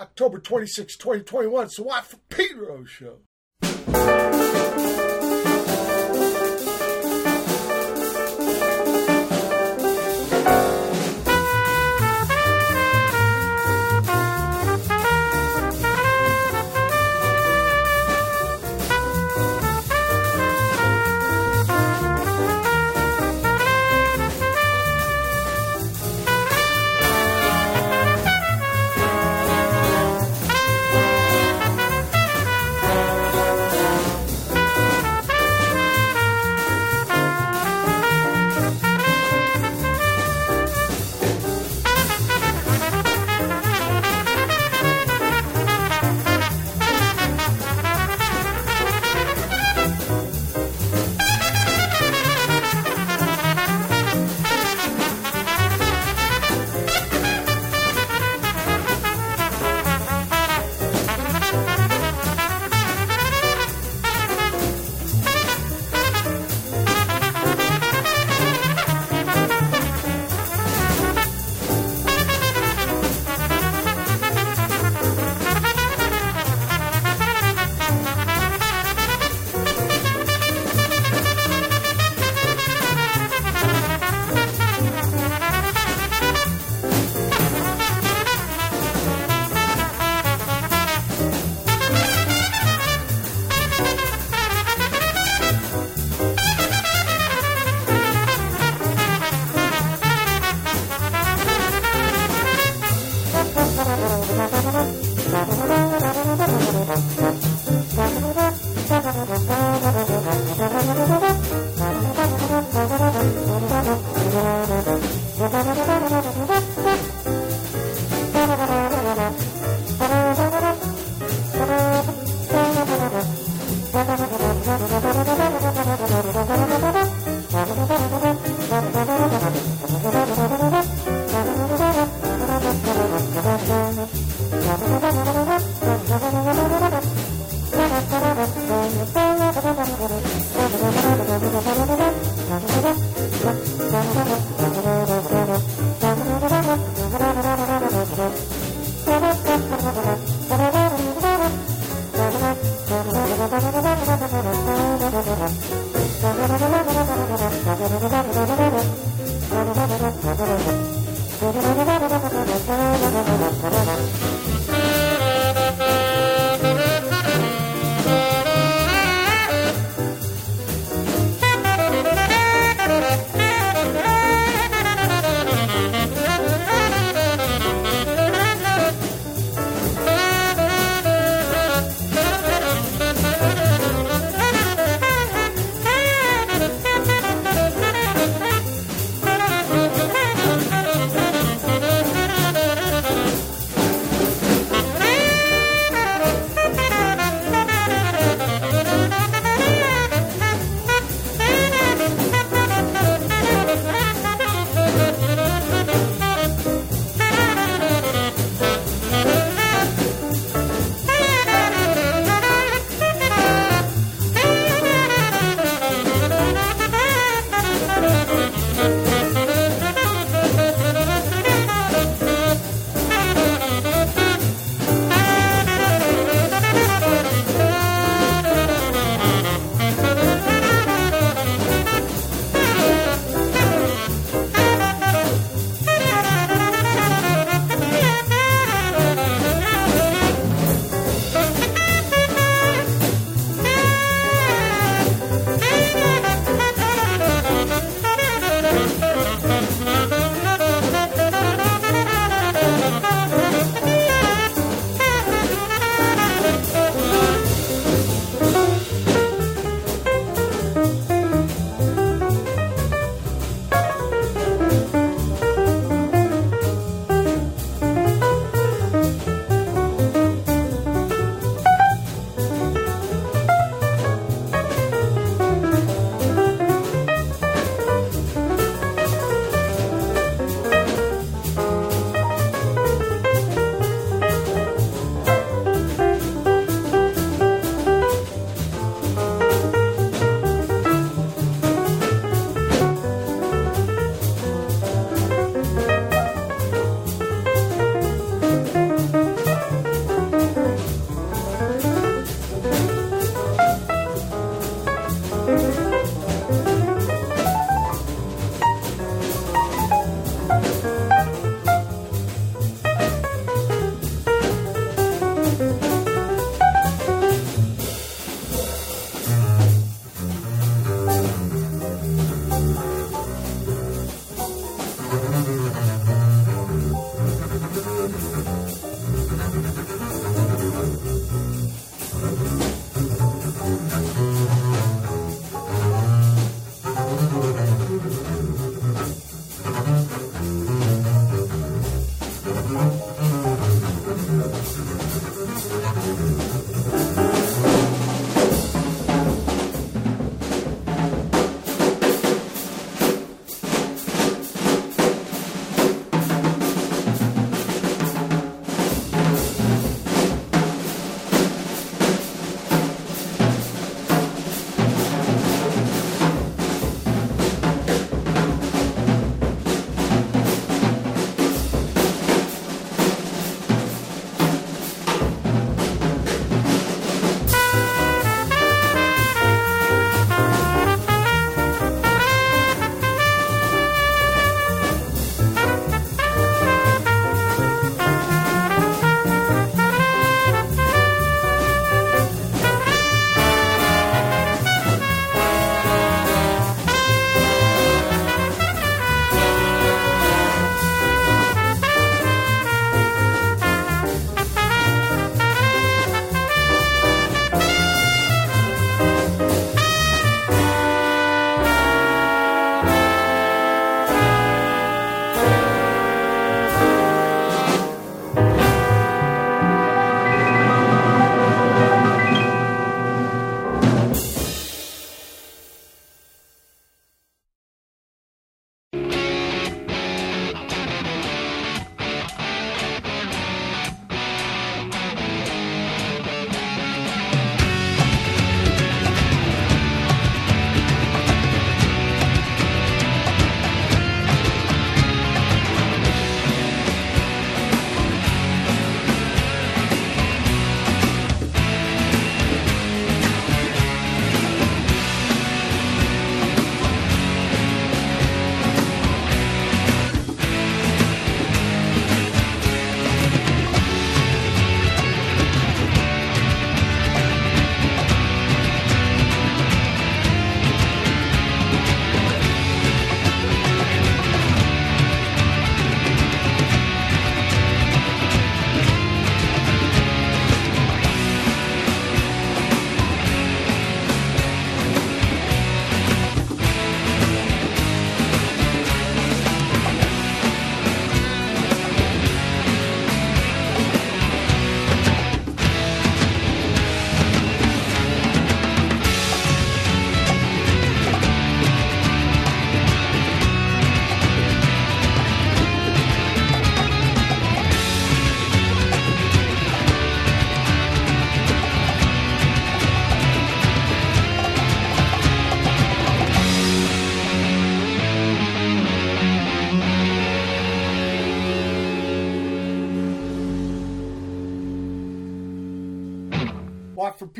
October 26, 2021. It's the Watt Pedro show.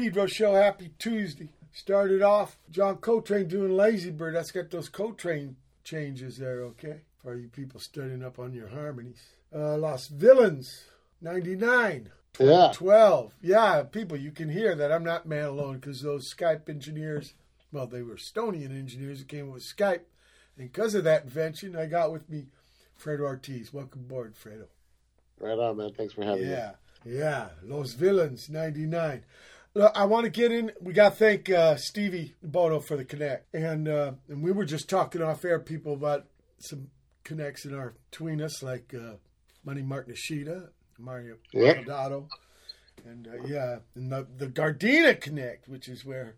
Pedro show. Happy Tuesday. Started off John Coltrane doing Lazy Bird. That's got those Coltrane changes there, okay? For you people studying up on your harmonies. Uh, Los Villains, 99. Yeah. 12. Yeah, people, you can hear that I'm not man alone because those Skype engineers, well, they were Estonian engineers who came up with Skype. And because of that invention, I got with me Fredo Ortiz. Welcome aboard, Fredo. Right on, man. Thanks for having yeah. me. Yeah, yeah. Los Villains, 99. Look, I want to get in. We got to thank uh, Stevie Bono for the connect, and uh, and we were just talking off air, people, about some connects in our between us, like uh, Money Mark Nishita, Mario yep. and uh, yeah, and the the Gardena Connect, which is where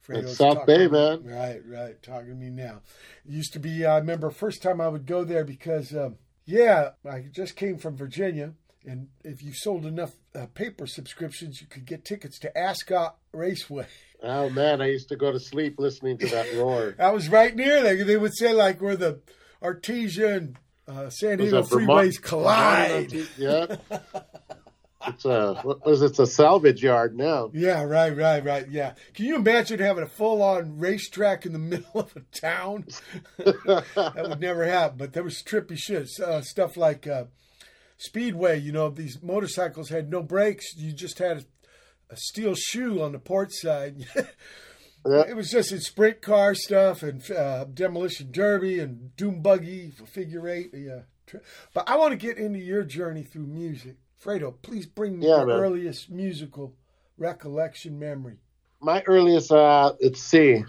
Fredo's South Bay, man. Right, right. Talking to me now. It used to be. I remember first time I would go there because, um, yeah, I just came from Virginia and if you sold enough uh, paper subscriptions, you could get tickets to Ascot Raceway. Oh man, I used to go to sleep listening to that roar. I was right near there. They would say like where the Artesia and uh, San Diego freeways collide. Yeah. it's a what was? It's a salvage yard now. Yeah, right, right, right. Yeah. Can you imagine having a full on racetrack in the middle of a town? that would never happen. But there was trippy shit. Uh, stuff like uh, speedway, you know, these motorcycles had no brakes. You just had a, a steel shoe on the port side. yeah. It was just in sprint car stuff and uh, demolition derby and doom buggy for figure eight. Yeah. But I want to get into your journey through music. Fredo, please bring me yeah, your man. earliest musical recollection memory. My earliest, uh, let's see.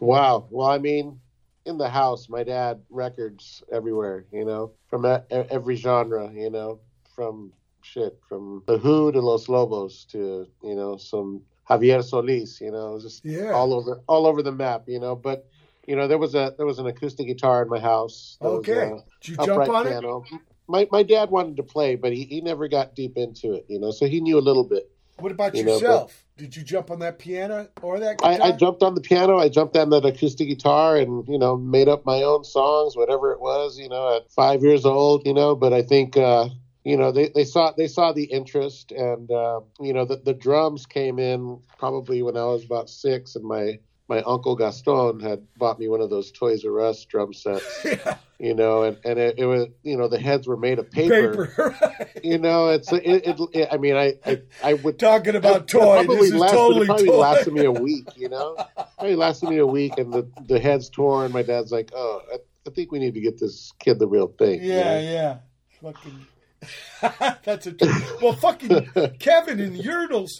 Wow. Well, I mean, in the house, my dad records everywhere, you know, from every genre, you know, from shit, from the Who to Los Lobos to you know some Javier Solis, you know, just yeah. all over all over the map, you know. But you know, there was a there was an acoustic guitar in my house. Okay, did you jump on piano. it? My my dad wanted to play, but he, he never got deep into it, you know. So he knew a little bit. What about you yourself? Know, Did you jump on that piano or that guitar? I, I, jumped on the piano. I jumped on that acoustic guitar and, you know, made up my own songs, whatever it was, you know, at five years old, you know, but I think, uh, you know, they, they saw they saw the interest and, uh, you know, the, the drums came in probably when I was about six and my my uncle Gaston had bought me one of those Toys R Us drum sets. yeah. You know, and, and it, it, was you know the heads were made of paper. Paper, right. You know, it's it, it, it, I mean, I, I I would talking about toy. This is lasted, totally it probably toy. lasted me a week. You know, probably lasted me a week, and the the heads tore and My dad's like, oh, I, I think we need to get this kid the real thing. Yeah, you know? yeah, fucking. That's a well, fucking Kevin and Yerdles.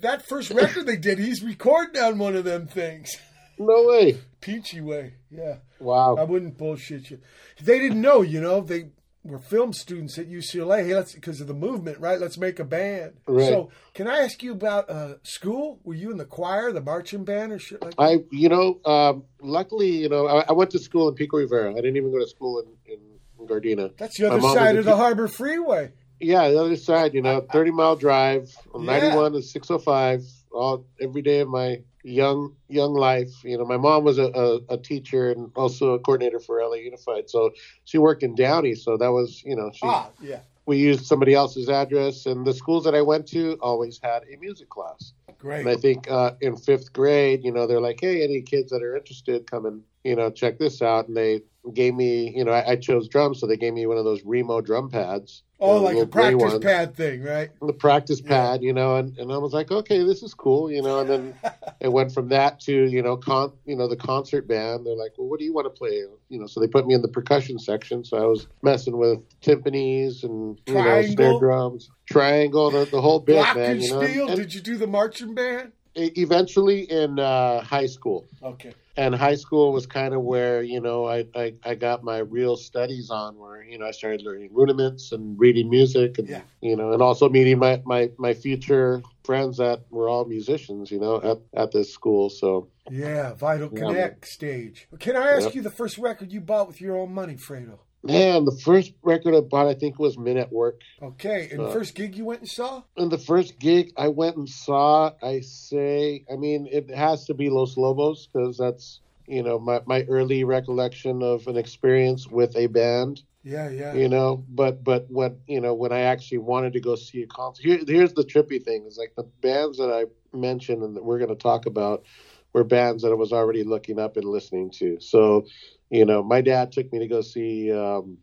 That first record they did, he's recording on one of them things. No way. Peachy way, yeah. Wow. I wouldn't bullshit you. They didn't know, you know. They were film students at UCLA. Hey, let's because of the movement, right? Let's make a band. Right. So, can I ask you about uh, school? Were you in the choir, the marching band, or shit like that? I, you know, um, luckily, you know, I, I, went to school in Pico Rivera. I didn't even go to school in, in Gardena. That's the other side of the Harbor Freeway. Yeah, the other side. You know, thirty mile drive on yeah. ninety one to six hundred five. All every day of my young young life. You know, my mom was a, a, a, teacher and also a coordinator for LA Unified, so she worked in Downey. So that was, you know, she, ah, yeah. We used somebody else's address, and the schools that I went to always had a music class. Great. And I think uh, in fifth grade, you know, they're like, "Hey, any kids that are interested, come and you know check this out." And they gave me, you know, I, I chose drums, so they gave me one of those Remo drum pads Oh, like a practice pad thing, right? The practice pad, you know, and, and I was like, okay, this is cool, you know, and then it went from that to, you know, con you know, the concert band. They're like, Well, what do you want to play? You know, so they put me in the percussion section. So I was messing with timpanis and you know, snare drums, triangle, the, the whole bit, Lock man. And you know? steel. And Did you do the marching band? Eventually in uh, high school. Okay and high school was kind of where you know I, I, I got my real studies on where you know I started learning rudiments and reading music and yeah. you know and also meeting my, my my future friends that were all musicians you know at, at this school so yeah vital yeah, connect stage can I ask yep. you the first record you bought with your own money Fredo Man, the first record I bought, I think, was Men at Work. Okay, and uh, first gig you went and saw? And the first gig I went and saw, I say, I mean, it has to be Los Lobos because that's you know my, my early recollection of an experience with a band Yeah, yeah. You know, but but when you know when I actually wanted to go see a concert, here, here's the trippy thing: is like the bands that I mentioned and that we're going to talk about were bands that I was already looking up and listening to. So, you know, my dad took me to go see um,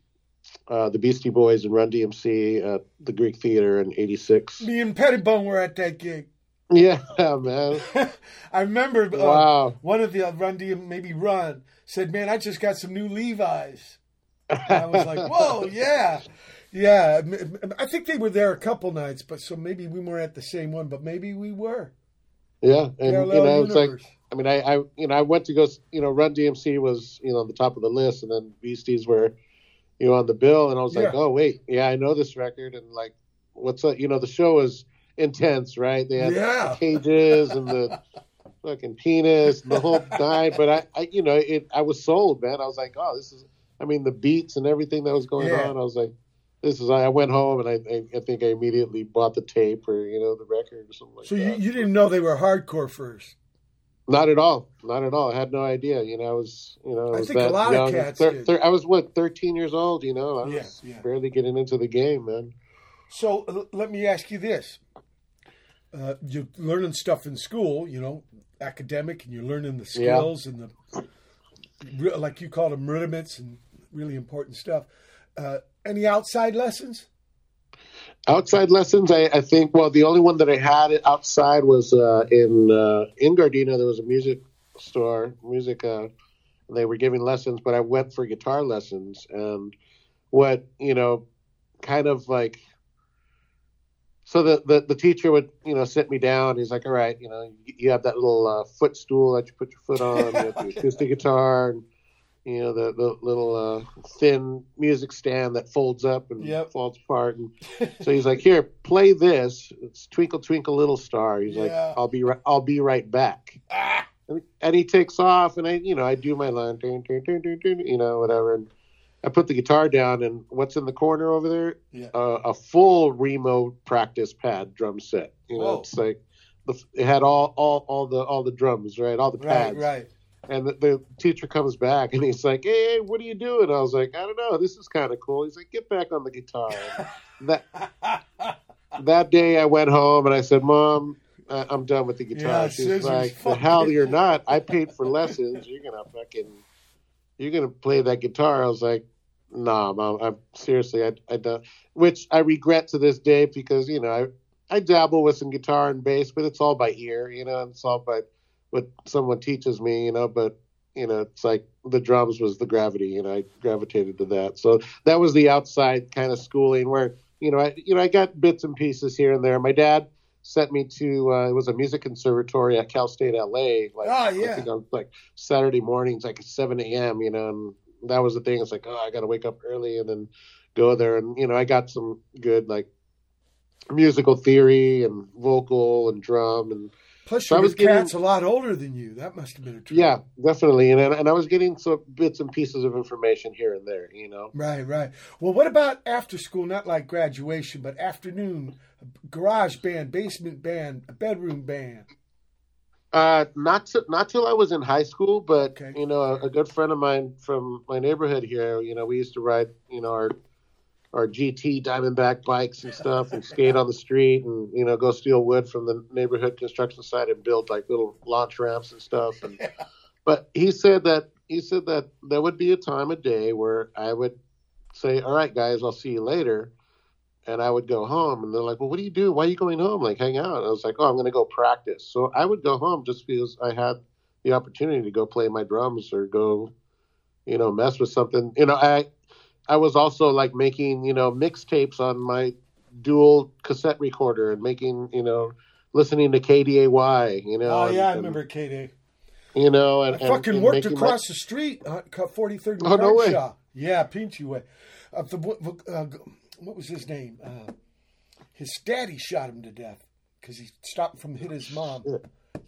uh, the Beastie Boys and Run DMC at the Greek Theater in '86. Me and Pettibon were at that gig. Yeah, man. I remember uh, Wow. one of the uh, Run DM, maybe Run, said, Man, I just got some new Levi's. And I was like, Whoa, yeah. Yeah. I think they were there a couple nights, but so maybe we weren't at the same one, but maybe we were. Yeah, and Parallel you know, it's like universe. I mean, I, I, you know, I went to go, you know, Run DMC was, you know, on the top of the list, and then Beasties were, you know, on the bill, and I was like, oh wait, yeah, I know this record, and like, what's up? You know, the show was intense, right? They had Yeah. the cages and the fucking penis, and the whole nine. But I, I, you know, it, I was sold, man. I was like, oh, this is, I mean, the beats and everything that was going Yeah. on. I was like, this is. I went home and I, I, I think I immediately bought the tape or you know the record or something like So that. you, you didn't know they were hardcore first. Not at all. Not at all. I had no idea. You know, I was, you know, I, I was think a that lot of young. cats Thir- thir- I was what, thirteen years old. You know, I was Yeah, yeah. barely getting into the game, man. So uh, let me ask you this: uh, You're learning stuff in school, you know, academic, and you're learning the Yeah. skills and the, like you call them, rudiments and really important stuff. Uh, any outside lessons? Outside lessons, I, I think. Well, the only one that I had outside was uh, in uh, in Gardena. There was a music store, music. Uh, and they were giving lessons, but I went for guitar lessons. And what you know, kind of like, so the, the the teacher would you know sit me down. He's like, "All right, you know, you- you have that little uh, footstool that you put your foot on. You have the acoustic guitar, and you know the the little uh, thin music stand that folds up and Yep. falls apart." And so he's like, "Here, play this. It's Twinkle Twinkle Little Star." He's Yeah. like, "I'll be right. I'll be right back." Ah, And- And he takes off, and I, you know, I do my line, dun, dun, dun, you know, whatever. And I put the guitar down, and what's in the corner over there? Yeah. Uh, a full Remo practice pad drum set. You know, Whoa. it's like the, it had all, all, all the, all the drums, right? All the right, pads. right. And the, the teacher comes back, and he's like, "Hey, what are you doing?" I was like, "I don't know. This is kind of cool." He's like, "Get back on the guitar." And that that day I went home and I said, Mom, I- I'm done with the guitar. Yeah, She's like, The hell you're not. I paid for lessons. You're gonna fucking you're gonna play that guitar. I was like, Nah, mom, I'm seriously I I don't which I regret to this day because, you know, I I dabble with some guitar and bass, but it's all by ear, you know, and it's all by what someone teaches me, you know, but you know, it's like the drums was the gravity, and I gravitated to that. So that was the outside kind of schooling where, you know, I you know, I got bits and pieces here and there. My dad sent me to uh, it was a music conservatory at Cal State LA. Like Oh, yeah. think on like Saturday mornings, like at seven AM, you know, and that was the thing. It's like, oh, I gotta wake up early and then go there and you know, I got some good like musical theory and vocal and drum and Plus, So your was getting- cat's a lot older than you. That must have been a treat. yeah, definitely. And and I was getting some bits and pieces of information here and there, you know. Right, right. Well, what about after school? Not like graduation, but afternoon, garage band, basement band, a bedroom band. Uh, not to, not till I was in high school, but Okay. you know, a, a good friend of mine from my neighborhood here, you know, we used to ride, you know, our our GT Diamondback bikes and stuff, and skate on the street, and you know, go steal wood from the neighborhood construction site and build like little launch ramps and stuff. And, But he said that he said that there would be a time of day where I would say, "All right, guys, I'll see you later." and I would go home, and they're like, "Well, what do you do? Why are you going home? Like, hang out." And I was like, "Oh, I'm going to go practice." So I would go home just because I had the opportunity to go play my drums or go, you know, mess with something. You know, I I was also like making you know mixtapes on my dual cassette recorder and making you know listening to KDAY. You know, Oh and- yeah, I remember K Day. You know, and, I fucking and worked making my- across the street, uh, Forty Third Oh, no way. Yeah, Pinchy way. Uh, the, uh, what was his name? Uh, his daddy shot him to death because he stopped from hit his mom.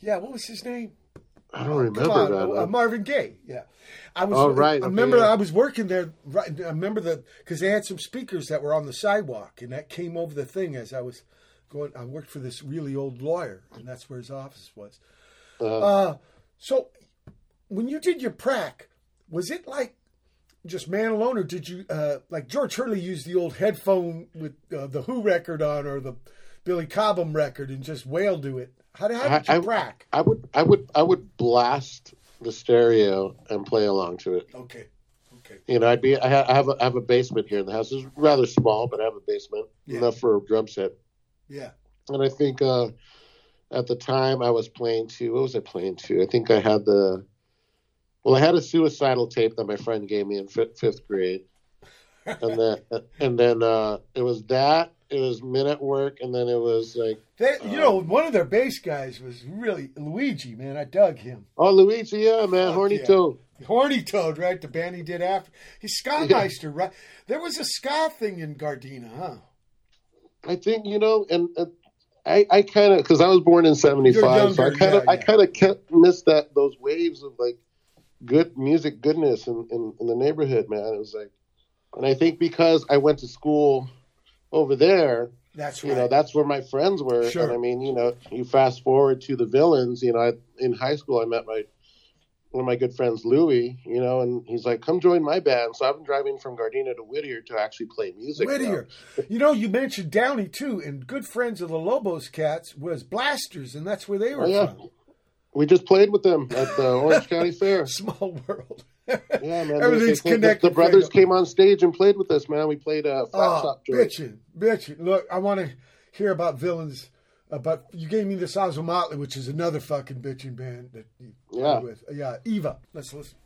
Yeah, what was his name? I don't remember on, that. uh, Marvin Gaye. Yeah, I was. Oh, right, I remember yeah. I was working there. Right, I remember the because they had some speakers that were on the sidewalk, and that came over the thing as I was going. I worked for this really old lawyer, and that's where his office was. Uh, Uh, so when you did your prac, was it like just man alone, or did you uh, like George Hurley used the old headphone with uh, the Who record on or the Billy Cobham record and just wail to it? How did, how did you I, crack? I would I would I would blast the stereo and play along to it. Okay, okay, You know, I'd be I have I have a, I have a basement here in the house. It's rather small, but I have a basement Yeah. enough for a drum set. yeah, And I think uh, at the time I was playing to what was I playing to? I think I had the well, I had a suicidal tape that my friend gave me in fifth, fifth grade, and then and then uh, it was that. It was Men at Work, and then it was like they, you know, one of their bass guys was really Luigi. Man, I dug him. oh Luigi, yeah man, horny yeah. toad. Horny Toad, right? The band he did after. He's Ska. Meister, right? There was a ska thing in Gardena, huh? I think you know, and uh, I, I kind of because I was born in '75, so I kind of, yeah, I yeah. kind of kept missed that those waves of like good music goodness in, in in the neighborhood, man. It was like, and I think because I went to school over there, That's you know, that's where my friends were. Sure. And I mean, you know, you fast forward to the villains. You know, I, in high school, I met my one of my good friends, Louie. You know, and he's like, "Come join my band." So I've been driving from Gardena to Whittier to actually play music. Whittier. You know, you mentioned Downey too, and good friends of the Lobos Cats was Blasters, and that's where they were Oh, yeah. from. We just played with them at the Orange County Fair. Small world. Yeah, man. Everything's connected. The brothers Fredo. came on stage and played with us, man. We played uh, Flat Oh, Top Joint. bitchin', bitchin'. Look, I want to hear about villains. Uh, but you gave me the songs Ozomatli, which is another fucking bitching band that you played Yeah. with. Uh, yeah, Eva. Let's listen.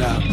Tap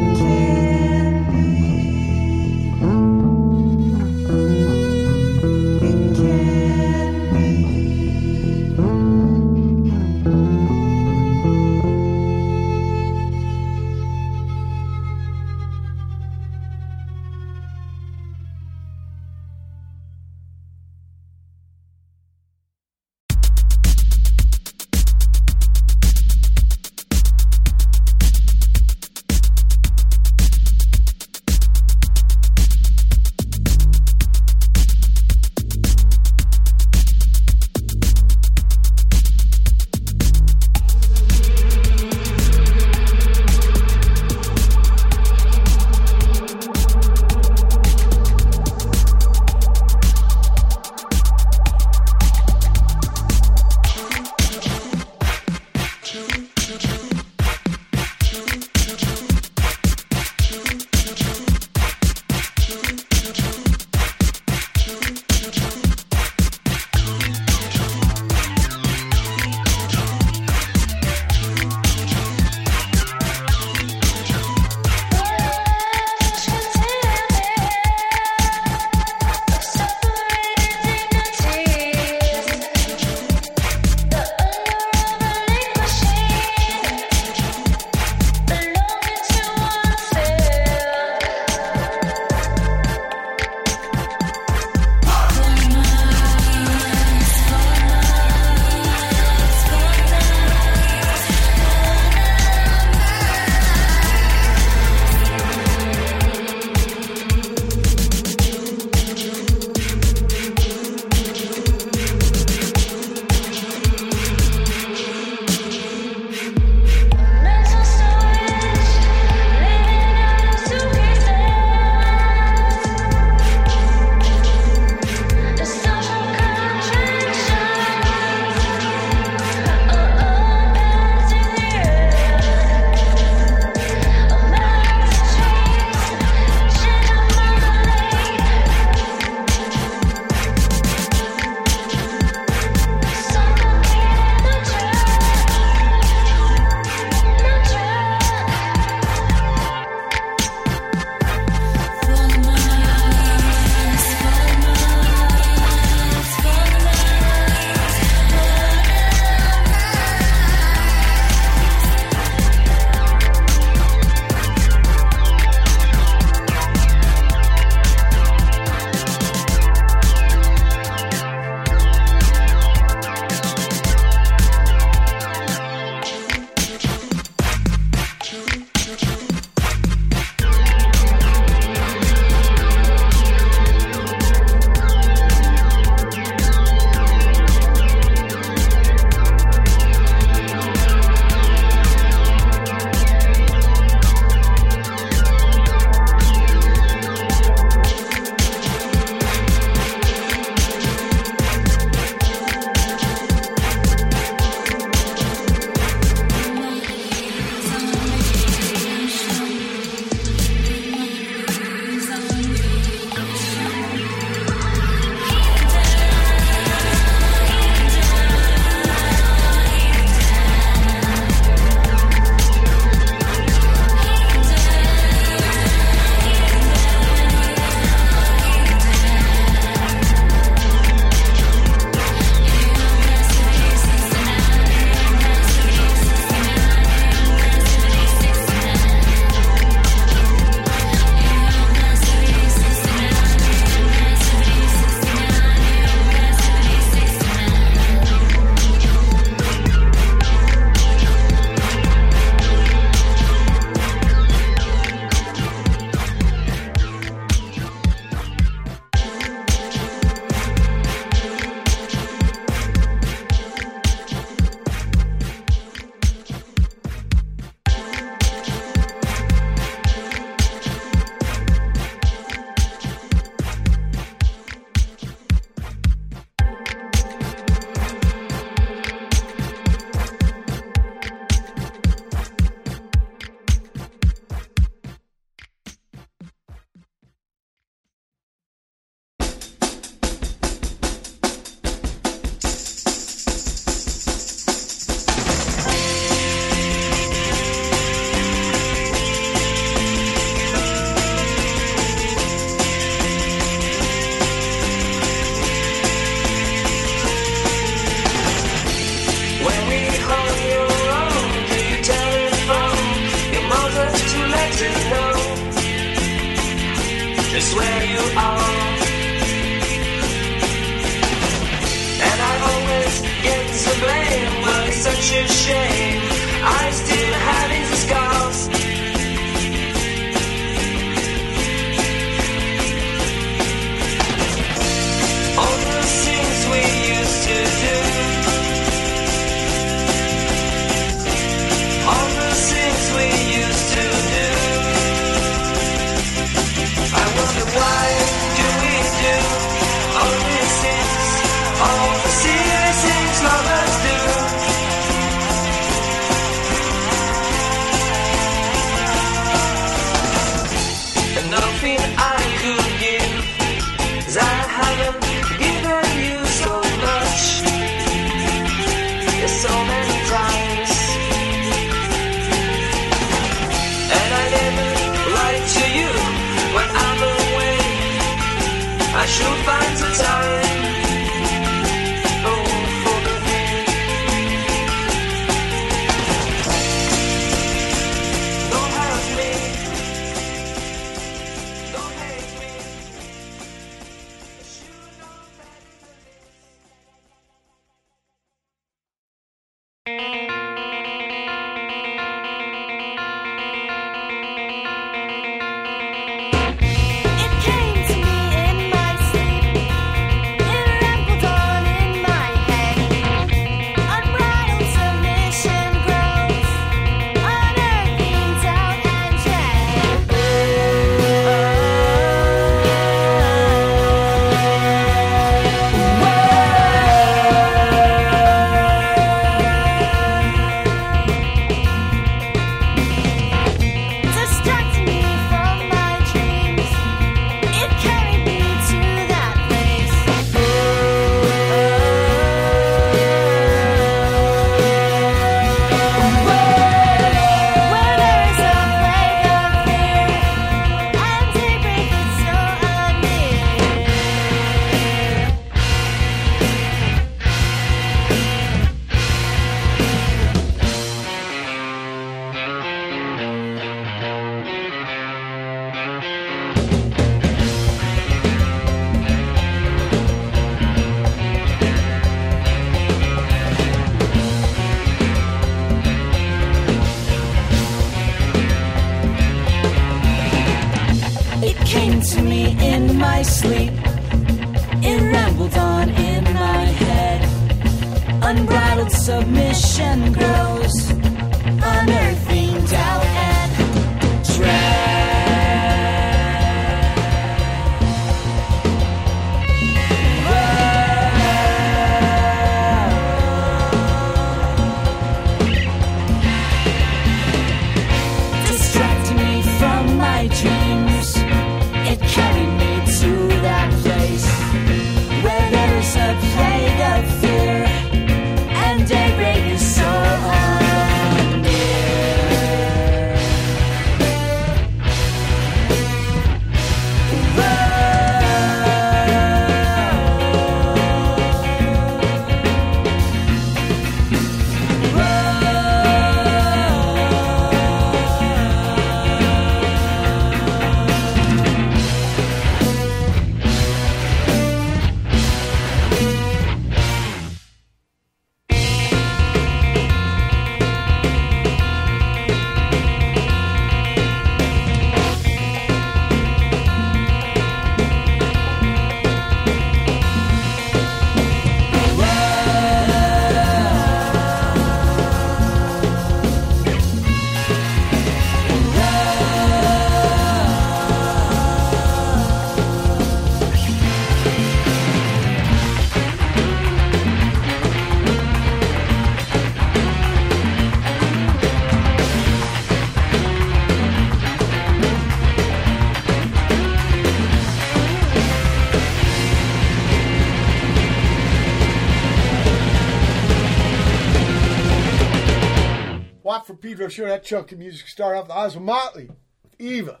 Watt for Pedro Show, that chunk of music started off the Ozomatli with Eva.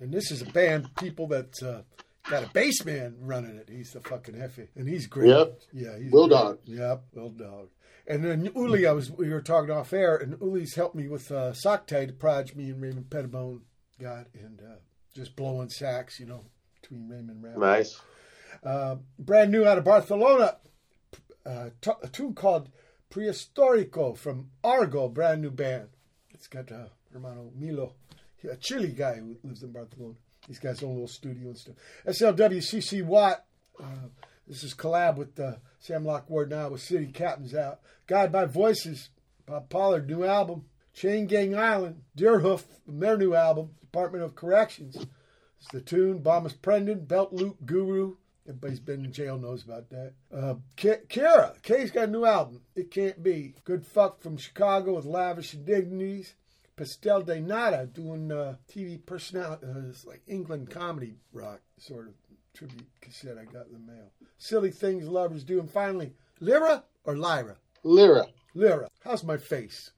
And this is a band, people that uh, got a bass man running it. He's the fucking Effie. And he's great. Yep. Yeah, he's Will great. Dog. Yep, Wil-Dog. And then Uli, I was we were talking off air, and Uli's helped me with uh, the proj me and Raymond Pettibon got, and uh, just blowing sacks, you know, between Raymond Rap. Nice. Uh, brand new out of Barcelona, uh, t- a tune called Preistorico from Arrrgo, brand new band. It's got uh, Hermano Milo, a Chile guy who lives in Barcelona. He's got his own little studio and stuff. SLWCC Watt. Uh, this is collab with uh, Sam Lockwood now with City Captains out. Guided by Voices, Bob Pollard, new album. Chain Gang Island, Deerhoof, their new album, Department of Corrections. It's the tune. Bomis Prendin, Belt Loop Guru. Everybody's been in jail knows about that. Uh, K- Kira, Kay's got a new album. It can't be. Good fuck from Chicago with lavish indignities. Pastel de Nada doing uh, TV personality, uh, it's like England comedy rock sort of tribute cassette I got in the mail. Silly things lovers do. And finally, Lyra or Lyra? Lyra. Lyra. How's my face?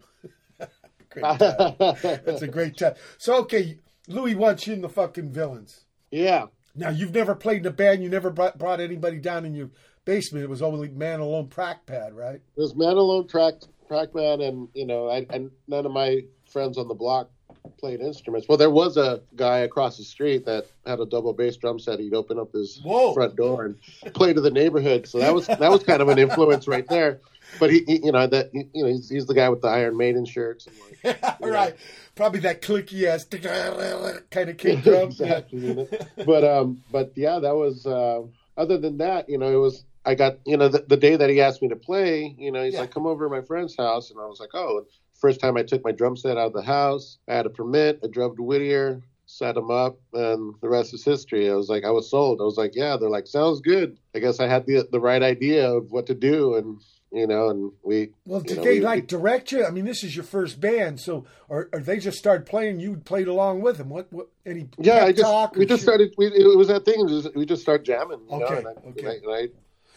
great time. That's a great time. So okay, Louis wants you in the fucking villains. Yeah. Now you've never played in a band. You never brought, brought anybody down in your basement. It was only man alone prac pad, right? There's Man Alone Track track pad, and you know, I, and none of my friends on the block played instruments. Well, there was a guy across the street that had a double bass drum set. He'd open up his Whoa. front door and play to the neighborhood. So that was that was kind of an influence right there. But he, he you know, that you know, he's, he's the guy with the Iron Maiden shirts. And like, right. Probably that clicky ass kind of kick drum. exactly. you know. But um, but yeah, that was. Uh, other than that, you know, it was. I got you know the, the day that he asked me to play. You know, he's Yeah. like, "Come over to my friend's house," and I was like, "Oh." First time I took my drum set out of the house, I had a permit. I drove to Whittier, set him up, and the rest is history. I was like, I was sold. I was like, yeah. They're like, sounds good. I guess I had the the right idea of what to do, and you know, and we. Well, you did know, they we- like direct you? I mean, this is your first band, so or, or they just started playing. You played along with them. What? What? Any? Yeah, I just talk we just shit? started. We, it was that thing. Just, we just started jamming. You know, Okay, and I, okay. And I, and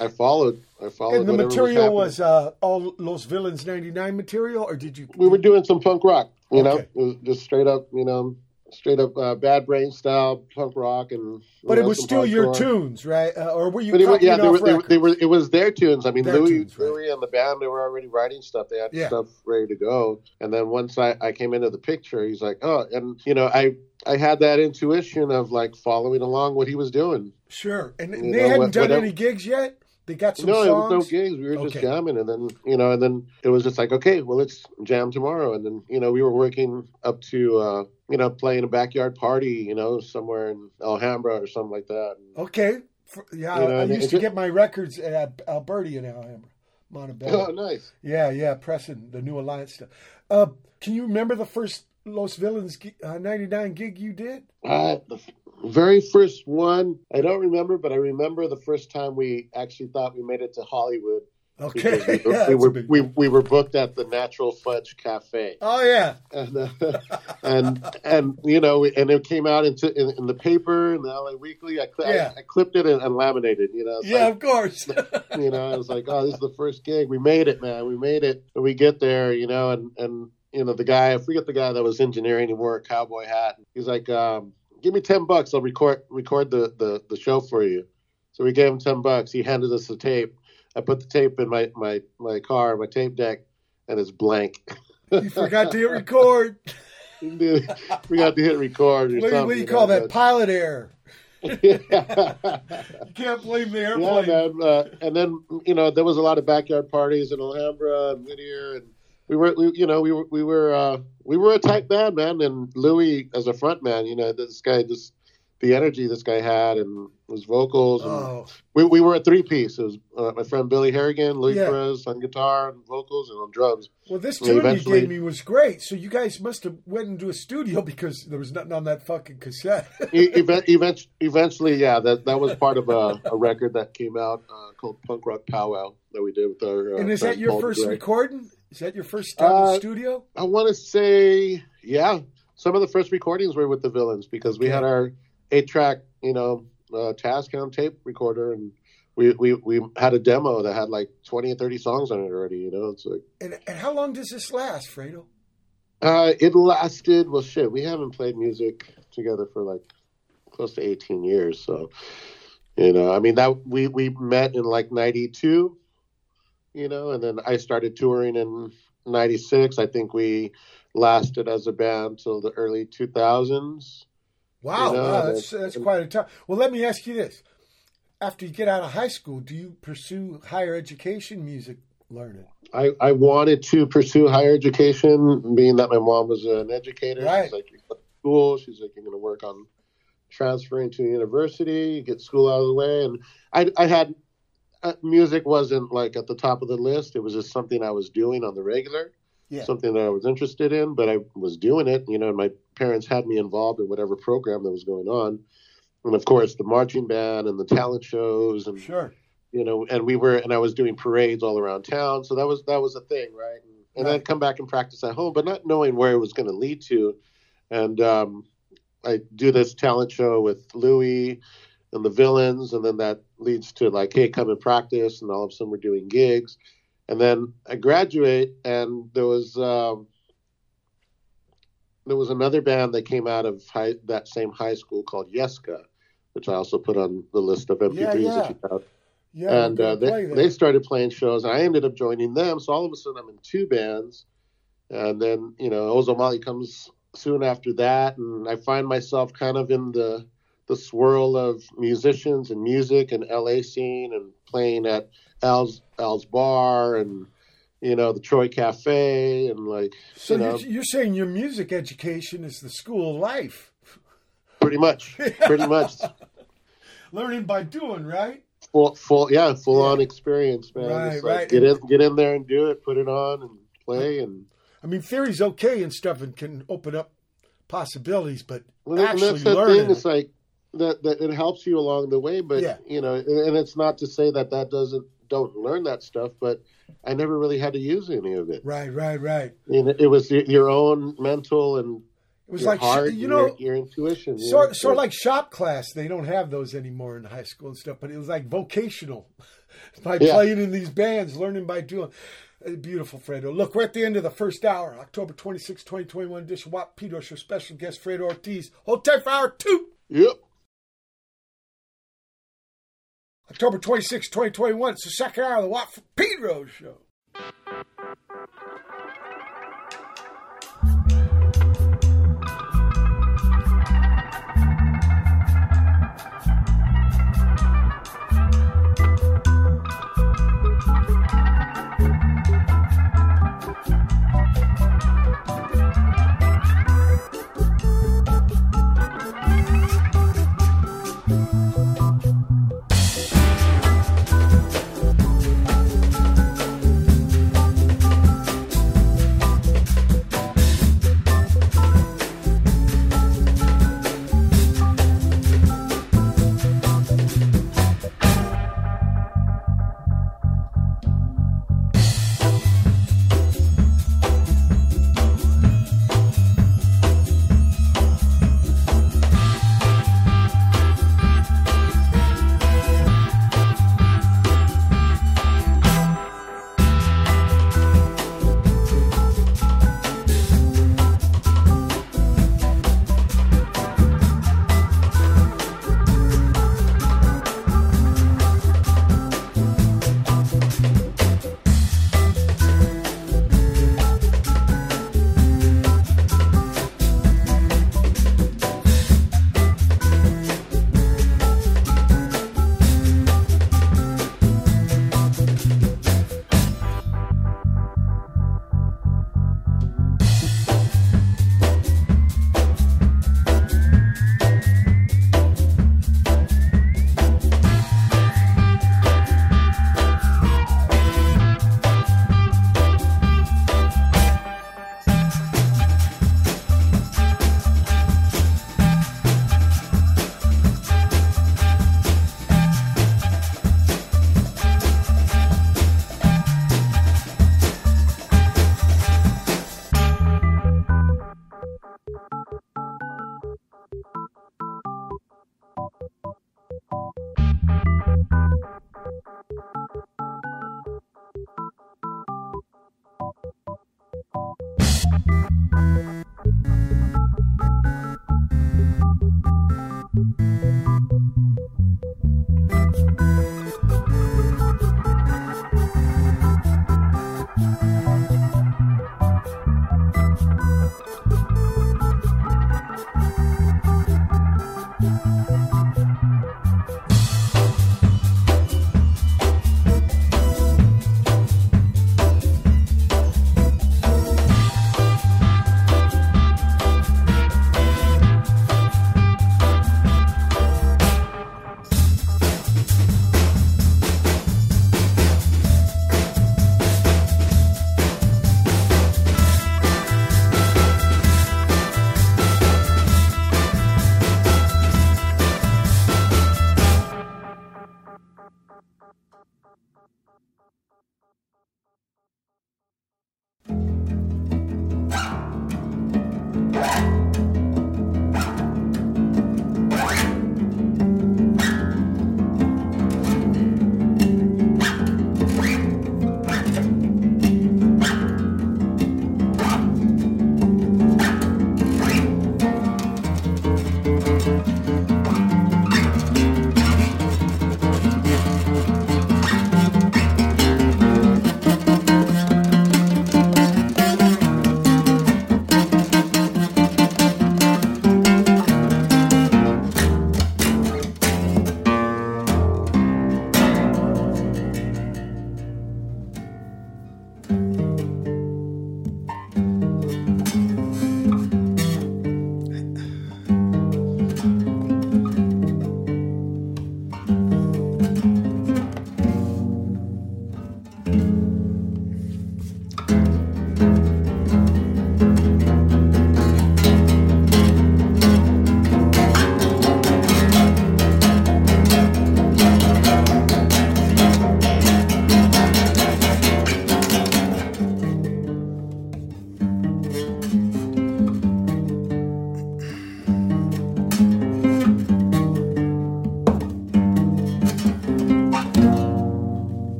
I, I followed. I followed. And the material happening. was uh, all Los Villains '99 material, or did you? we were doing some punk rock, you know, Okay. it was just straight up, you know, straight up uh, bad brain style punk rock, and but it was still your hardcore. tunes, right? Uh, or were you But it, wa- copying yeah, they were, they, were, they were. It was their tunes. I mean, Their Louis, tunes, right. Louis and the band, they were already writing stuff. They had Yeah. stuff ready to go. And then once I, I came into the picture, he's like, oh, and you know, I I had that intuition of like following along what he was doing. Sure, and, and You they know, hadn't what- done whatever- any gigs yet. They got some no, it was no songs. gigs. We were just jamming, and then you know, and then it was just like, okay, well, let's jam tomorrow. And then you know, we were working up to uh, you know, playing a backyard party, you know, somewhere in Alhambra or something like that. Okay, For- yeah, You know, I, I used to ju- get my records at Alberti in Alhambra, Montebello. Oh, nice. Yeah, yeah, pressing the New Alliance stuff. Uh, can you remember the first Los Villains uh, 99 gig you did? Uh, the very first one, I don't remember, but I remember the first time we actually thought we made it to Hollywood. Okay. we, yeah, we were we, we were booked at the Natural Fudge Cafe. Oh, yeah. and uh, and and you know, and it came out into in, in the paper in the LA Weekly. I, cl- Yeah. I, I clipped it and, and laminated. You know, Yeah, like, of course. you know, I was like, oh, this is the first gig. We made it, man. We made it. And we get there, you know, and and you know, the guy, I forget the guy that was engineering. He wore a cowboy hat. He's like, um, give me ten bucks. I'll record record the the the show for you. So we gave him ten bucks. He handed us the tape. I put the tape in my my my car, my tape deck, and it's blank. you forgot to hit record. Dude, we got to hit record or What, do you- something. what do you call that? Pilot error. yeah, You can't blame the airplane. Yeah, man. Uh, and then you know there was a lot of backyard parties in Alhambra and Whittier, and we were, we, you know, we were we were uh, we were a tight band, man. And Louis as a front man, you know, this guy just the energy this guy had and his vocals. And Oh, we, we were a three piece. It was uh, my friend Billy Harrigan, Louis Yeah. Perez on guitar and vocals and on drums. well, this tune you gave me was great. So you guys must have went into a studio because there was nothing on that fucking cassette. Event, event, eventually, yeah, that that was part of a, a record that came out uh, called Punk Rock Powwow that we did with our. Uh, and is that your first Gray. recording? Is that your first time in the Uh, studio? I want to say, yeah, some of the first recordings were with the Villains because we had our eight-track, you know, uh, Tascam tape recorder, and we, we we had a demo that had like twenty or thirty songs on it already. You know, it's like And, and how long does this last, Fredo? uh, it lasted. Well, shit, we haven't played music together for like close to eighteen years, so. You know, I mean that we we met in like '92, you know, and then I started touring in '96. I think we lasted as a band till the early 2000s, Wow, You know, wow that's that's quite a time. Well, let me ask you this: After you get out of high school, do you pursue higher education, music learning? I, I wanted to pursue higher education, being that my mom was an educator. Right. She's like, you go to school. She's like, you're going to work on transferring to a university, get school out of the way. And I, I had music wasn't like at the top of the list. It was just something I was doing on the regular, Yeah. something that I was interested in, but I was doing it. You know, and my parents had me involved in whatever program that was going on. And of course, the marching band and the talent shows and Sure. you know, and we were, and I was doing parades all around town. So that was, that was a thing. Right. And, and Right. I'd come back and practice at home, but not knowing where it was going to lead to. And, um, I do this talent show with Louis and the villains. And then that leads to like, Hey, come and practice. And all of a sudden we're doing gigs. And then I graduate and there was, um, there was another band that came out of high, that same high school called Yeska, which I also put on the list of MP3s Yeah, yeah. that you have Yeah, and uh, they, they started playing shows and i ended up joining them so all of a sudden i'm in two bands and then you know ozomatli comes soon after that and i find myself kind of in the the swirl of musicians and music and la scene and playing at al's al's bar and you know the troy cafe and like so you know you're, you're saying your music education is the school of life, pretty much pretty much learning by doing, right? full full yeah full on experience man Right, It's like, right. get in get in there and do it put it on and play and I mean, theory's okay and stuff, and can open up possibilities, but Well, and actually that's the learning. thing. It's like that, that it helps you along the way, but Yeah. you know, and, and it's not to say that that doesn't don't learn that stuff, but I never really had to use any of it. right, right, right. It was your own mental and It was like heart, you know, your, your intuition. sort sort of like shop class. They don't have those anymore in high school and stuff, but it was like vocational by Yeah. playing in these bands, learning by doing. Beautiful, Fredo. Look, we're at the end of the first hour, October 26, 2021 edition. Watt Pidos, your special guest, Fredo Ortiz. Hold tight for hour two. Yep. October 26, 2021. It's the second hour of the Watt Pedro show.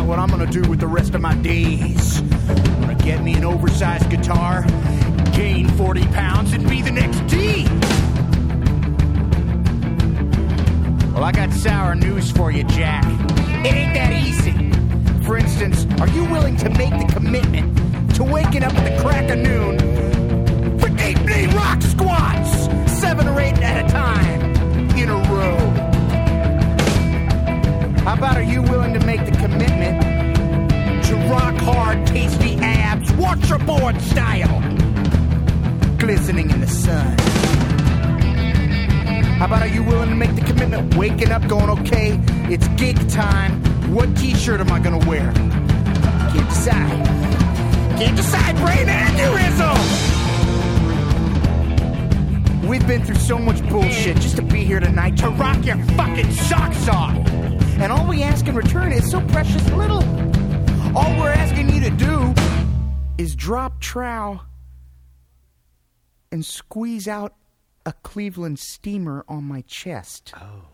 Out what I'm gonna do with the rest of my days. I'm gonna get me an oversized guitar, gain 40 pounds, and be the next D. Well, I got sour news for you, Jack. It ain't that easy. For instance, are you willing to make the commitment to waking up at the crack of noon for deep knee rock squats, seven or eight at a time, in a row? How about are you willing to make the commitment to rock hard, tasty abs, waterboard style, glistening in the sun? How about are you willing to make the commitment, waking up, going, okay, it's gig time. What t-shirt am I gonna wear? Can't decide. Can't decide, brain aneurysm! We've been through so much bullshit just to be here tonight to rock your fucking socks off. And all we ask in return is so precious little. All we're asking you to do is drop trow and squeeze out a Cleveland steamer on my chest. Oh.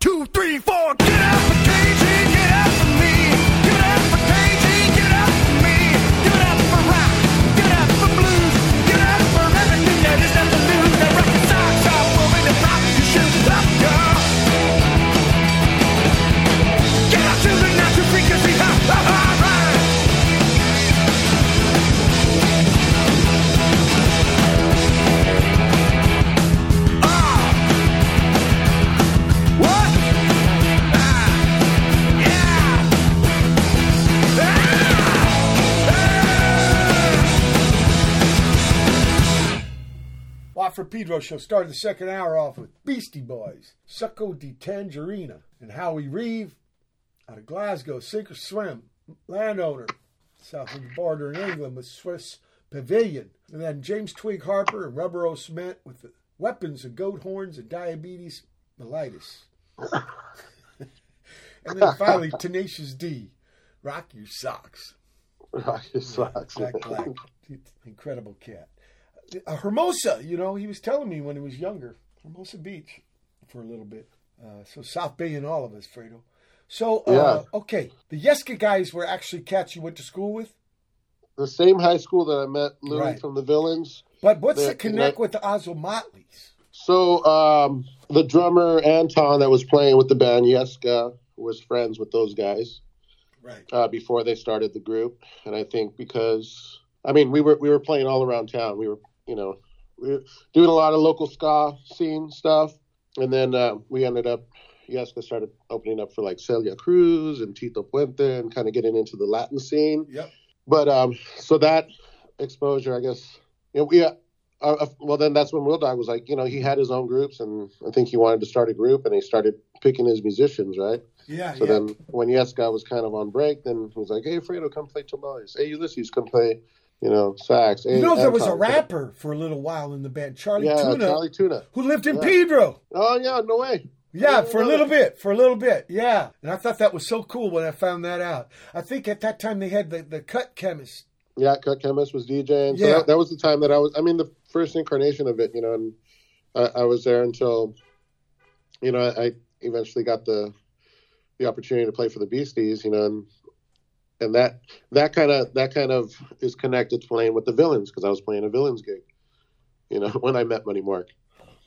Two, three, four, get up for KG, get up for me. Get up for KG, Watt from Pedro Show started the second hour off with Beastie Boys, Suco de Tangerina, and Howie Reeve out of Glasgow, Sink or Swim, landowner, south of the border in England with Swiss Pavilion. And then James Twig Harper and Rubber O Cement with the weapons of goat horns and diabetes mellitus. and then finally Tenacious D, Rock Your Socks. Rock your socks. Black, incredible cat. Uh, Hermosa, you know, he was telling me when he was younger, Hermosa Beach for a little bit. Uh, so South Bay and all of us, Fredo. So, uh, Yeah. okay, the Yeska guys were actually cats you went to school with, The same high school that I met Louis Right. from the Villains. but what's Yeah, the connect that- with the Ozomatlis? So um, the drummer Anton that was playing with the band Yeska was friends with those guys Right. uh, before they started the group, and I think because I mean we were we were playing all around town. We were you know doing a lot of local ska scene stuff, and then uh, we ended up Yeska started opening up for like Celia Cruz and Tito Puente and kind of getting into the Latin scene. Yep. But um, so that exposure, I guess, you know, we. Uh, uh, well, then that's when Wil-Dog was like, you know, he had his own groups, and I think he wanted to start a group, and he started picking his musicians, right? Yeah, So yeah. then when Yeska was kind of on break, then he was like, hey, Fredo, come play timbales. Hey, Ulysses, come play you know, sax. You and- know, there was a rapper for a little while in the band, Charlie Yeah, Tuna, Charlie Tuna. who lived in Yeah. Pedro. Oh yeah, no way. Yeah, for a little bit, for a little bit, yeah. And I thought that was so cool when I found that out. I think at that time they had the, the cut chemist. Yeah, Cut Chemist was DJing. So Yeah. that, that was the time that I was. I mean, the first incarnation of it, you know, and I, I was there until, you know, I, I eventually got the the opportunity to play for the Beasties, you know, and and that that kind of that kind of is connected to playing with the Villains because I was playing a Villains gig, you know, when I met Money Mark.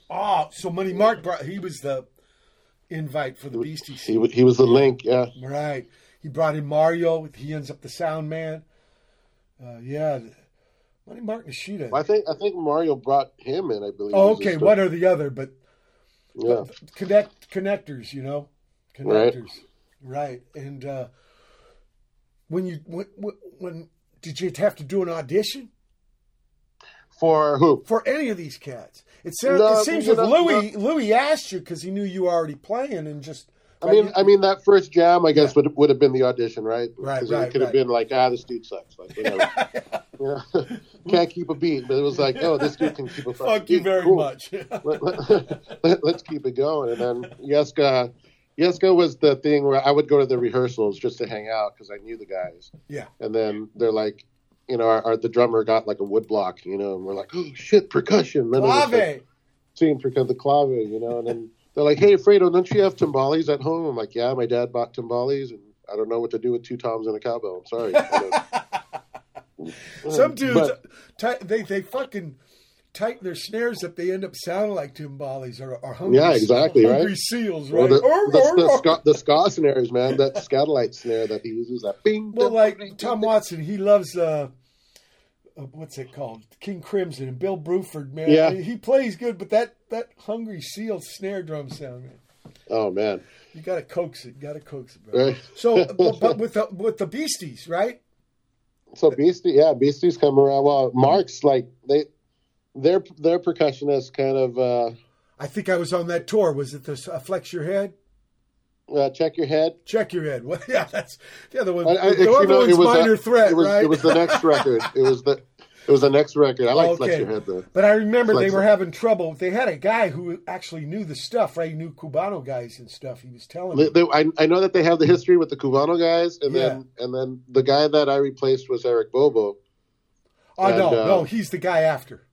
Oh, so Money Mark brought, he was the invite for the Beasties. He wa- he was the link, yeah. Right. He brought in Mario. He ends up the sound man. Uh, yeah. Money Mark Nishita. I think I think Mario brought him in. I believe. Oh, okay. One or the other, but Yeah. connect connectors, you know, Right. connectors, right? And uh, when you when, when, when did you have to do an audition For who? for any of these cats? It sounds. No, it seems you if Louis Louis asked you because he knew you were already playing and just. I mean, I mean that first jam, I guess, would would have been the audition, right? Right, right, It could have right. been like, ah, this dude sucks, like whatever. you know, can't keep a beat, but it was like, oh, this dude can keep a fucking Fuck you beat. very Cool. much. Let, let, us keep it going, and then Yeska, Yeska was the thing where I would go to the rehearsals just to hang out because I knew the guys, yeah. and then they're like. You know, our, our, the drummer got like a wood block, you know, and we're like, "Oh shit, percussion!" Then it like, Clave. seeing because the clave, you know, and then they're like, "Hey, Fredo, don't you have timbales at home?" I'm like, "Yeah, my dad bought timbales, and I don't know what to do with two toms and a cowbell. I'm sorry." Some dudes, But- ti- they they fucking tighten their snares up. They end up sounding like timbales or, or hungry, Yeah, exactly, hungry right? seals, well, right? the, Or- the, or- the, or- ska, the ska snares, man, that Skatalite snare that he uses, that bing. Well, like Tom. Watson, he loves uh, uh, what's it called, King Crimson, and Bill Bruford, man. Yeah. he plays good, but that that hungry seal snare drum sound, man, Oh man, you got to coax it, got to coax it, bro. Right. So, but, but with the with the Beasties, right? so Beastie, yeah, Beasties come around. Well, Mark's like they, their their percussionist kind of. uh I think I was on that tour. Was it the uh, Flex Your Head? uh, check your head. Check your head. Well, yeah, that's the other one. I, I, the other know, one's it was minor a- threat, It was right? it was the next record. It was the it was the next record. I like Okay. Flex Your Head though. But I remember they were It. having trouble. They had a guy who actually knew the stuff, right? He knew Cubano guys and stuff. He was telling me. They, they, I, I know that they have the history with the Cubano guys, and Yeah. then and then the guy that I replaced was Eric Bobo. Oh and, no, uh, no, he's the guy after.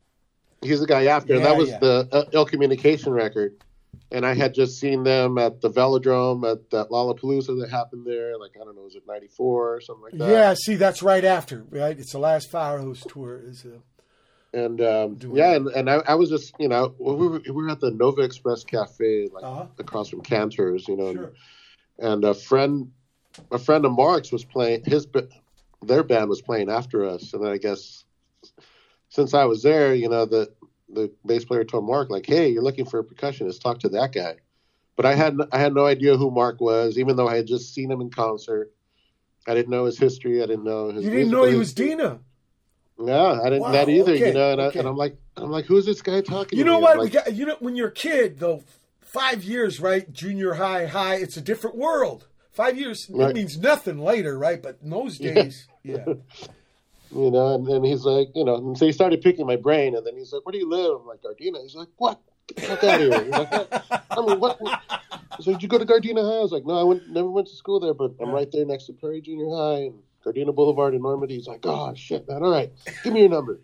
He's the guy after, and that was yeah. the uh, Ill Communication record. And I had just seen them at the Velodrome at that Lollapalooza that happened there. Like I don't know, was it '94 or something like that? Yeah, see, that's right after, right? It's the last fIREHOSE tour. Is uh, And um, yeah, and, and I, I was just you know we were, we were at the Nova Express Cafe like Uh-huh. across from Cantor's, you know, sure. and a friend a friend of Mark's was playing his their band was playing after us, and then I guess since I was there, you know, the the bass player told Mark like, "Hey, you're looking for a percussionist, talk to that guy." But I had I had no idea who Mark was, even though I had just seen him in concert. I didn't know his history. I didn't know his. You didn't know he was. Dina. Yeah, I didn't Wow, that either. okay, you know, and, okay. I, and I'm like, I'm like, who's this guy talking? You know what? Like, got, you know, when you're a kid, though, five years, right? Junior high, high, it's a different world. Five years, it means nothing later, right? But in those days, yeah. you know, and then he's like, you know, and so he started picking my brain, and then he's like, "Where do you live?" I'm like, "Gardena." He's like, "What? Get the fuck out of here!" Like, I mean, what?" what? He's like, "Did you go to Gardena High?" I was like, "No, I went, never went to school there, but I'm right there next to Prairie Junior High and Gardena Boulevard in Normandie." He's like, "Oh shit, man! All right, give me your number."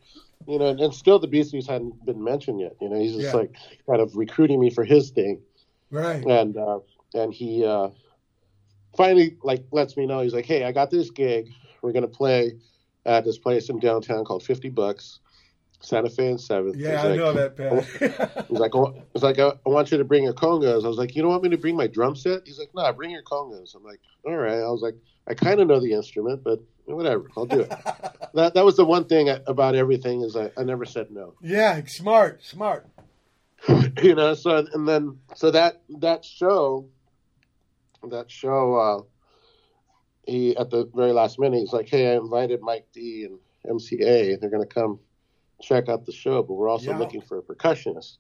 You know, and, and still the Beasties hadn't been mentioned yet. You know, he's just Yeah. like kind of recruiting me for his thing Right. and uh, and he uh, finally like lets me know he's like, hey, I got this gig. We're gonna play at this place in downtown called Fifty Bucks, Santa Fe and Seventh. Yeah, I like- know that, Pat. He's like, "Oh," he's like, I I want you to bring your congas. I was like, you don't want me to bring my drum set? He's like, no, nah, bring your congas. I'm like, all right. I was like, I kind of know the instrument, but whatever, I'll do it. that that was the one thing about everything is I, I never said no. yeah, smart, smart. you know so and then so that that show that show uh he at the very last minute he's like hey i invited mike d and mca they're going to come check out the show but we're also Yeah. looking for a percussionist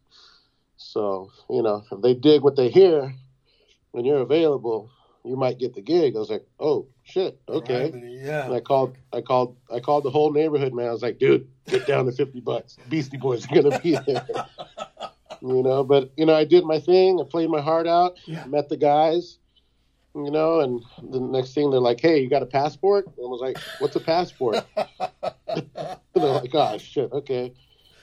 so you know if they dig what they hear when you're available you might get the gig. I was like, oh shit, okay. Right, And yeah. I called, I called, I called the whole neighborhood, man. I was like, dude, get down to fifty bucks. Beastie Boys are gonna be there. you know, but you know, I did my thing. I played my heart out. Yeah. Met the guys. You know, and the next thing they're like, "Hey, you got a passport?" And I was like, "What's a passport?" they're like, "Oh shit, okay."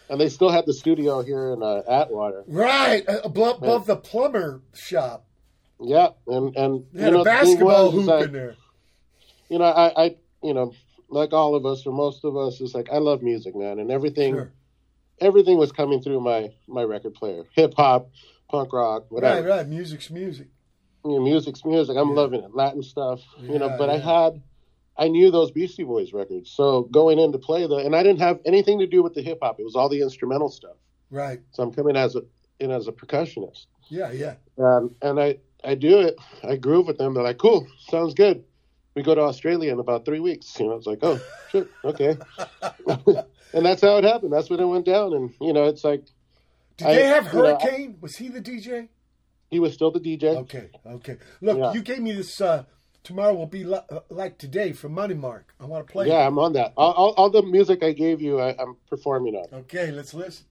And they still had the studio here in uh, Atwater. Right, uh, above, above the plumber shop. Yeah, and and They had you know, a basketball hoop like, in there. you know, I, I, you know, like all of us or most of us, is like I love music, man, and everything, Sure. everything was coming through my my record player, hip hop, punk rock, whatever. Right, right. Music's music. You know, music's music. I'm Yeah. loving it, Latin stuff, you know. Yeah, But I had, I knew those Beastie Boys records, so going in to play the, and I didn't have anything to do with the hip hop. It was all the instrumental stuff. Right. So I'm coming as a in as a percussionist. Yeah, yeah. Um, and I, I do it. I groove with them. They're like, cool, sounds good. We go to Australia in about three weeks. You know, it's like, oh, shit, okay. and that's how it happened. That's when it went down. And, you know, it's like, Did I- they have you know, I- Hurricane? Was he the DJ? He was still the DJ. Okay, okay. Look, Yeah. you gave me this. Uh, tomorrow will be li- uh, like today for Money Mark. I want to play. Yeah, it. I'm on that. All, all, all the music I gave you, I, I'm performing on. Okay, let's listen.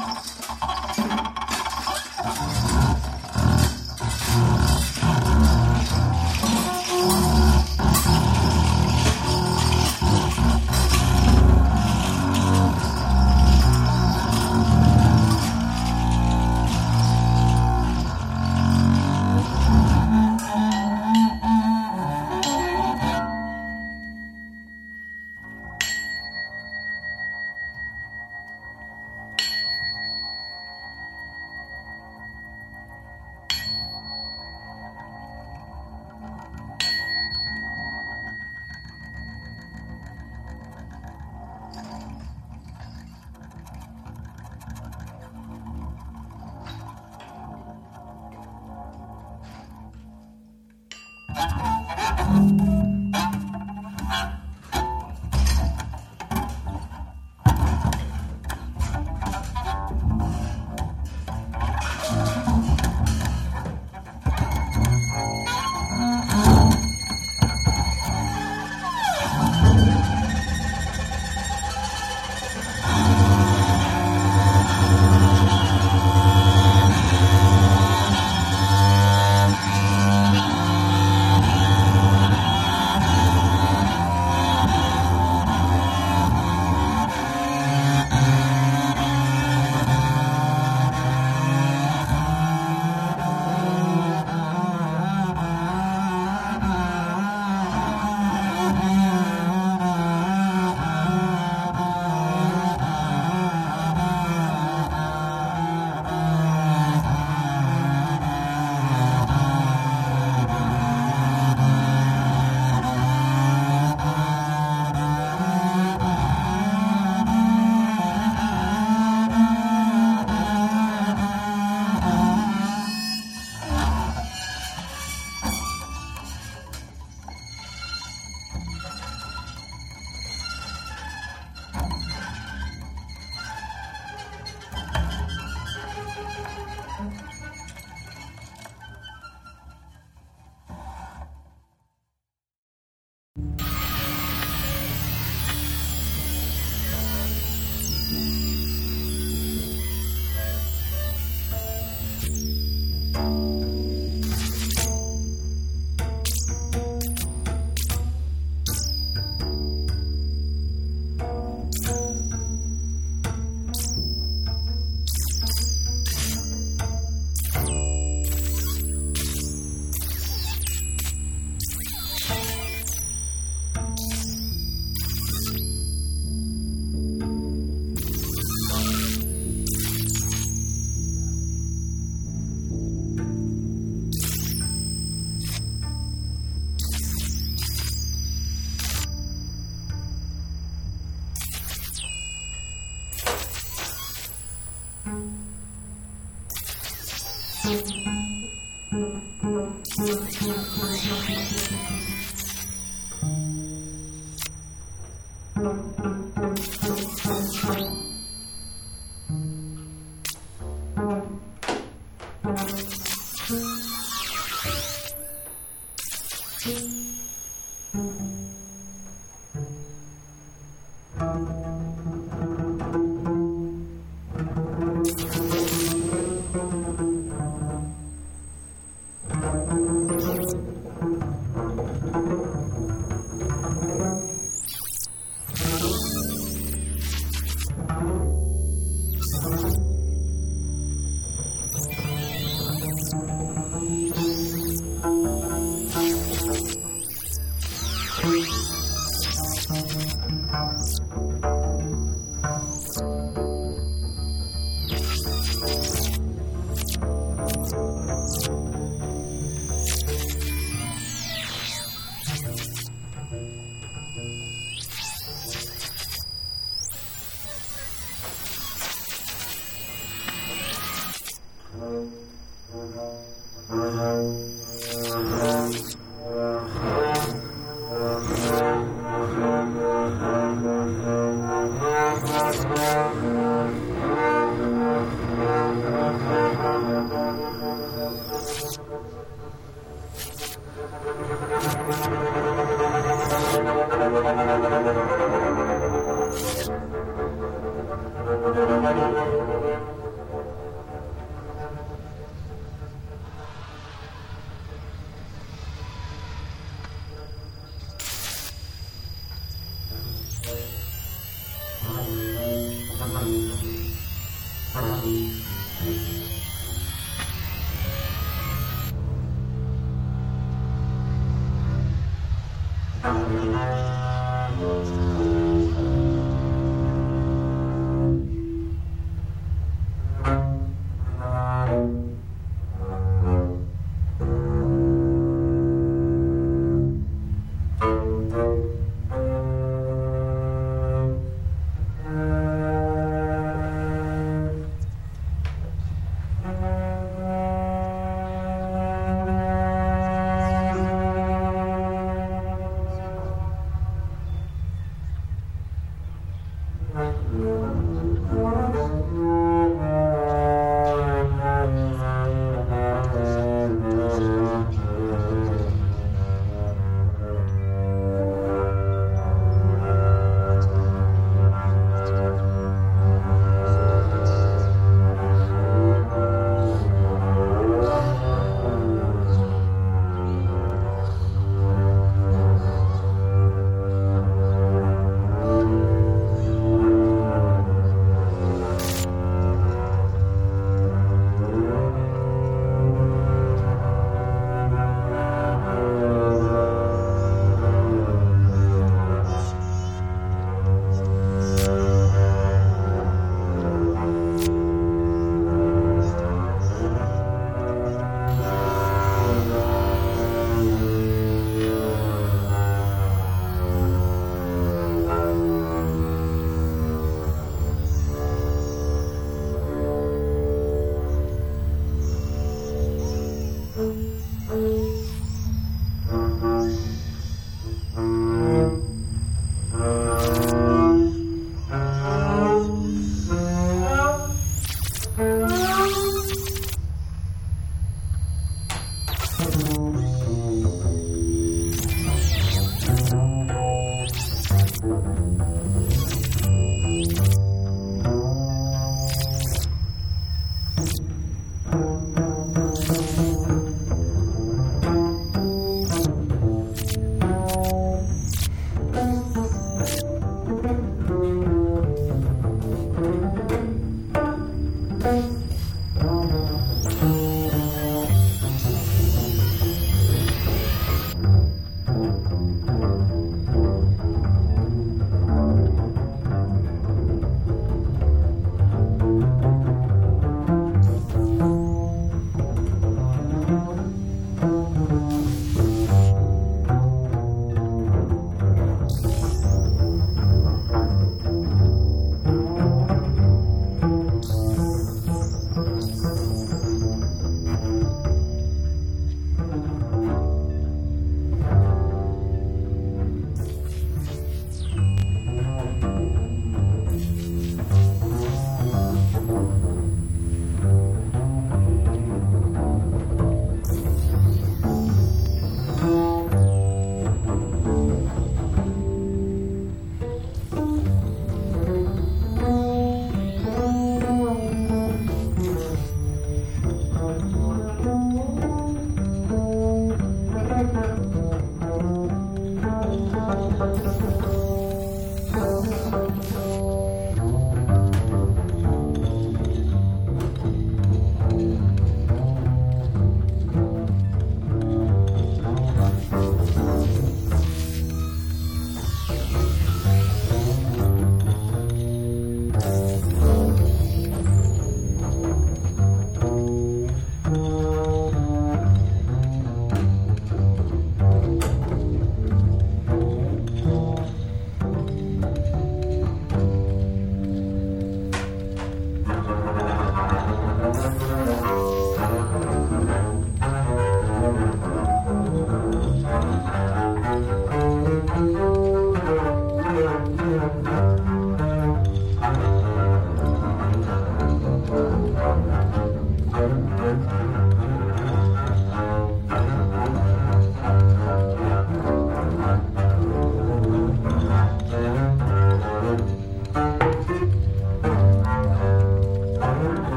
Thank you.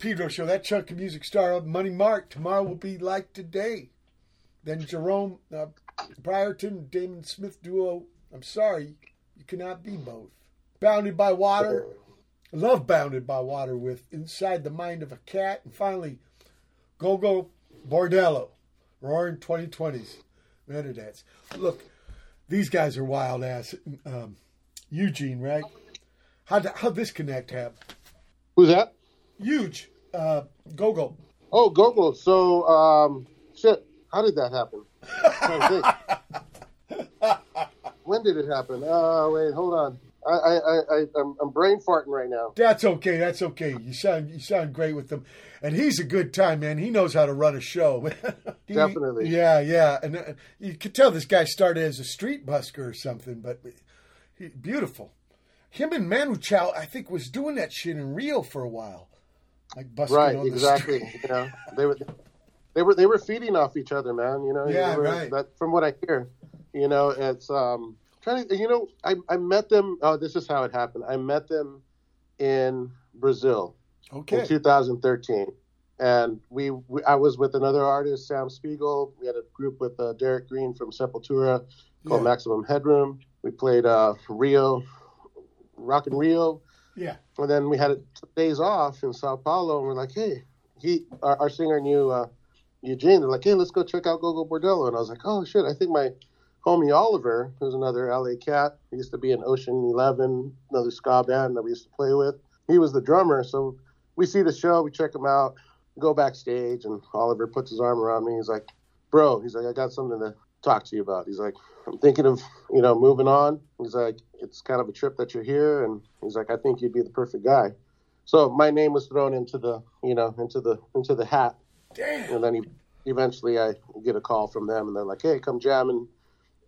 Pedro show. That chunk of music of Money Mark. Tomorrow will be like today. Then Jerome uh, Bryerton, Damon Smith duo. I'm sorry, you cannot be both. Bounded by Water. Love Bounded by Water with Inside the Mind of a Cat. And finally, Gogol Bordello. Roaring 2020s. Metadance. Look, these guys are wild ass. Um, Eugene, right? How'd, how'd this connect happen? Who's that? Huge. Uh, Gogo. Oh, Gogo. So, um, shit. How did that happen? I'm trying to think. when did it happen? Uh, wait, hold on. I, I, I, I I'm, I'm brain farting right now. That's okay. That's okay. You sound you sound great with them, and he's a good time man. He knows how to run a show. He- Definitely. Yeah, yeah. And uh, you could tell this guy started as a street busker or something, but he, beautiful. Him and Manu Chao, I think, was doing that shit in Rio for a while, like Right, on the exactly. street. You know, they were they were they were feeding off each other, man. You know, Yeah, were- right. That, from what I hear, you know, it's um trying to. You know, I I met them. Oh, this is how it happened. I met them in Brazil Okay. in 2013. And we, we, I was with another artist, Sam Spiegel. We had a group with uh, Derrick Green from Sepultura called Yeah. Maximum Headroom. We played uh, Rio, Rock in Rio. Yeah. And then we had days off in Sao Paulo, and we're like, hey, he, our, our singer knew uh, Eugene. They're like, hey, let's go check out Gogol Bordello. And I was like, oh shit, I think my homie Oliver, who's another LA cat, he used to be in Ocean Eleven, another ska band that we used to play with. He was the drummer, so we see the show, we check him out, go backstage, and Oliver puts his arm around me. He's like, bro, he's like, I got something to talk to you about. He's like, I'm thinking of, you know, moving on. He's like, it's kind of a trip that you're here. And he's like, I think you'd be the perfect guy. So my name was thrown into the, you know, into the, into the hat. Damn. And then he, eventually I get a call from them and they're like, Hey, come jam and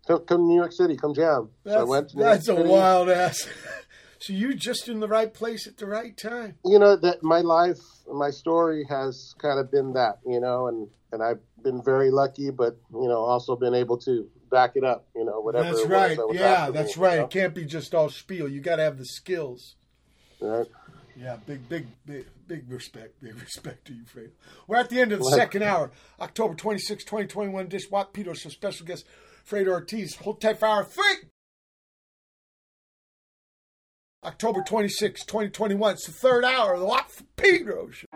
come, come to New York City, come jam. so I That's, went to New York that's a wild ass. so you're just in the right place at the right time. you know that my life my story has kind of been that you know and and i've been very lucky but you know also been able to back it up you know whatever That's right. that Yeah, that's me, right. you know? It can't be just all spiel. You got to have the skills. Right? Yeah, big, big, big, big respect, big respect to you, Fredo. We're at the end of the What? second hour, October 26, 2021. Dish Watt Pedro, so special guest Fredo Ortiz. Hold tight for hour three. October 26, 2021. It's the third hour of the Watt Pedro show.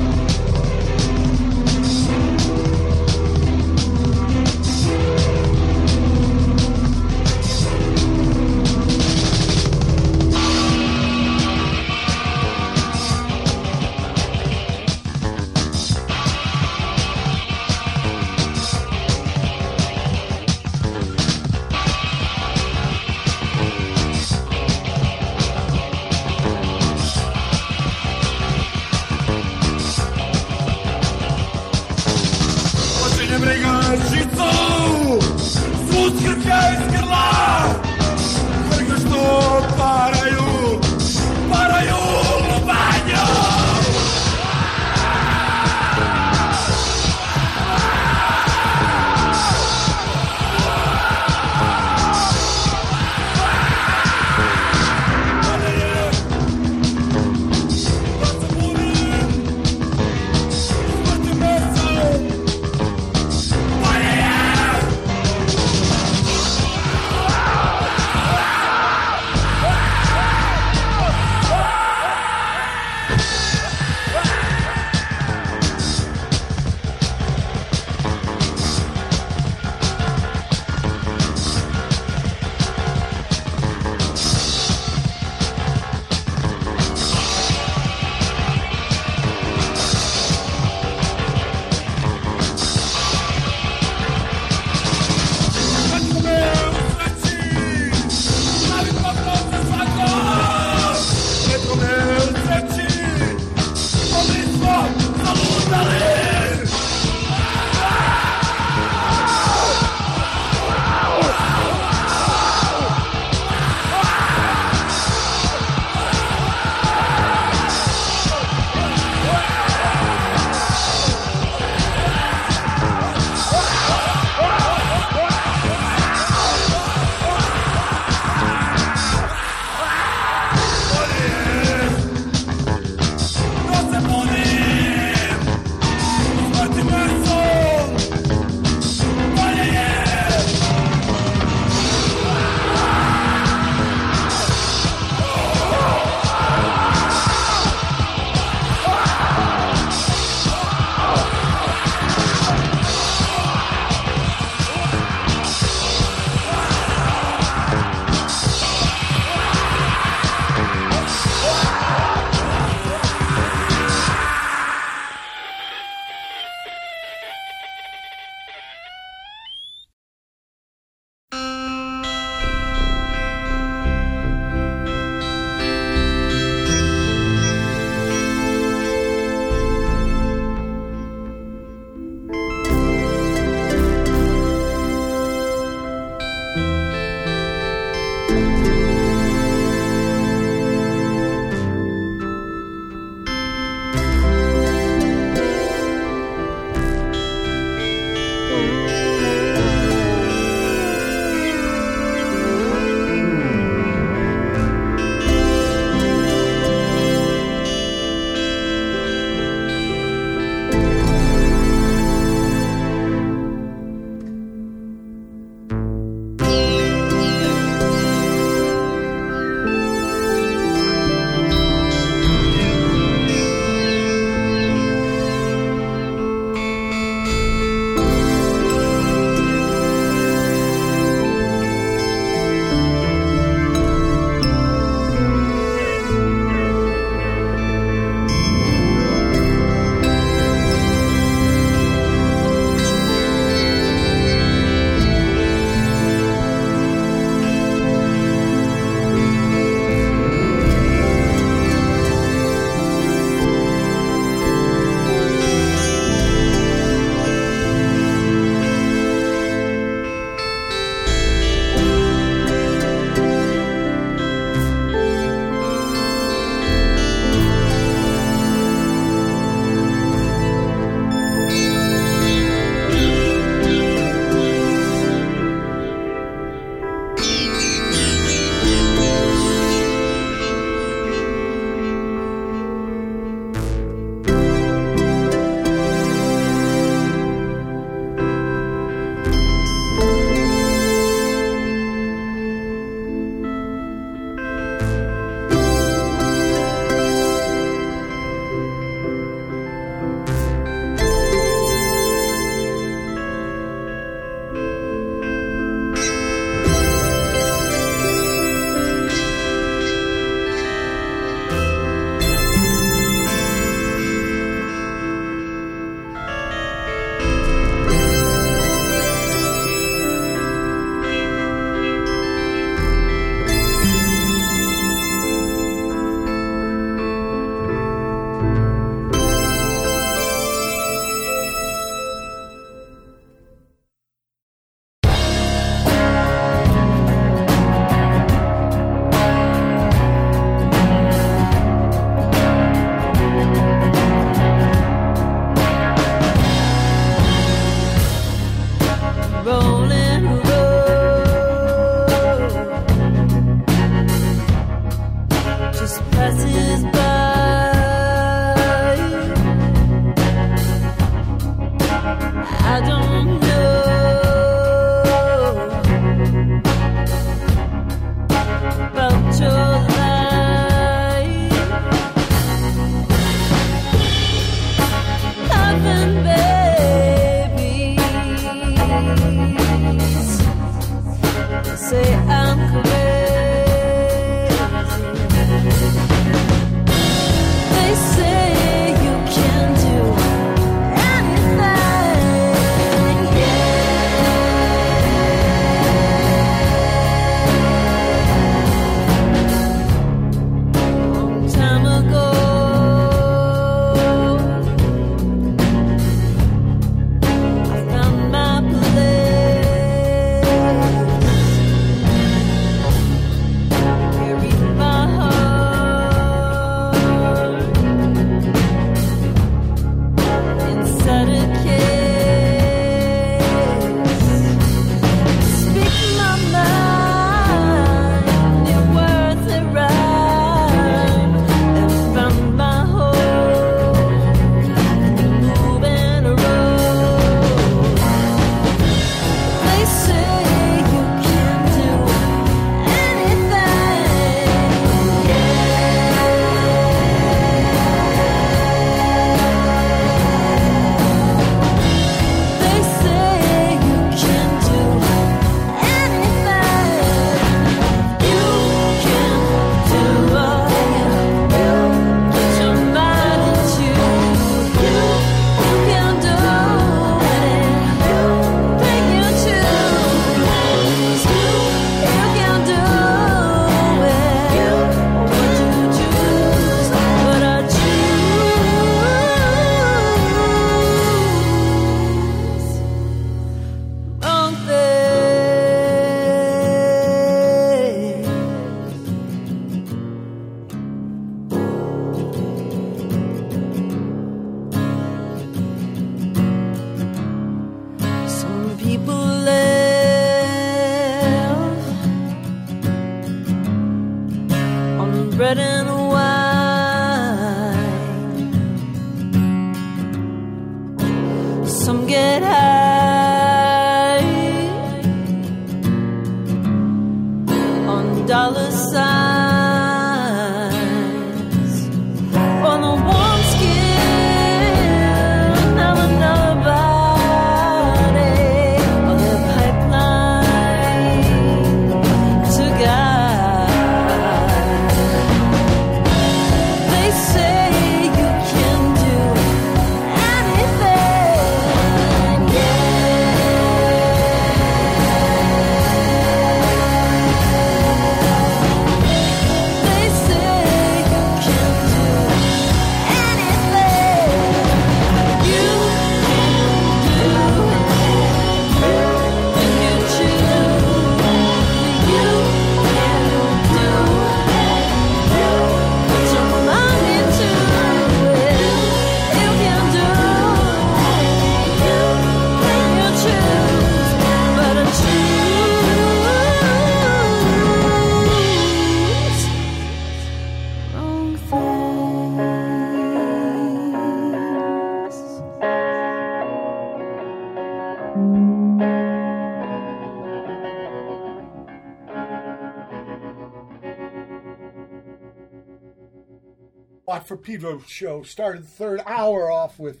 Pedro show started the third hour off with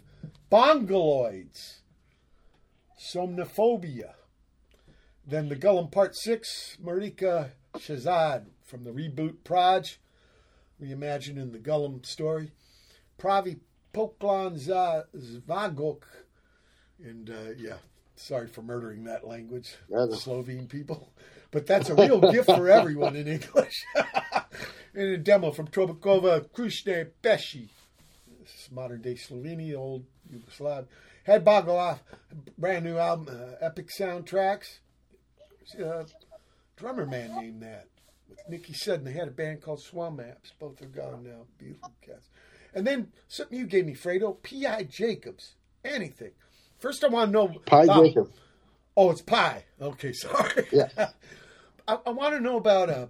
Bongoloidz, Somniphobia. Then the Golem Part 6, Marika Shahzad from the reboot Proj, reimagining the Golem story. Pravi Poklan Za- Zvagok, and uh, yeah, sorry for murdering that language. Slovene people. But that's a real gift for everyone in English. and a demo from Trobecove. This is modern day Slovenia, old Yugoslav. Headboggle, brand new album, uh, Epic Soundtracks. Uh, drummer man named that. With Nikki Sudden, they had a band called Swell Maps. Both are gone now. Beautiful cats. And then something you gave me, Fredo, P.I. Jacobs. Anything. First, I want to know. Pie about- Jacob. Oh, it's pie. Okay, sorry. Yeah. I, I want to know about uh,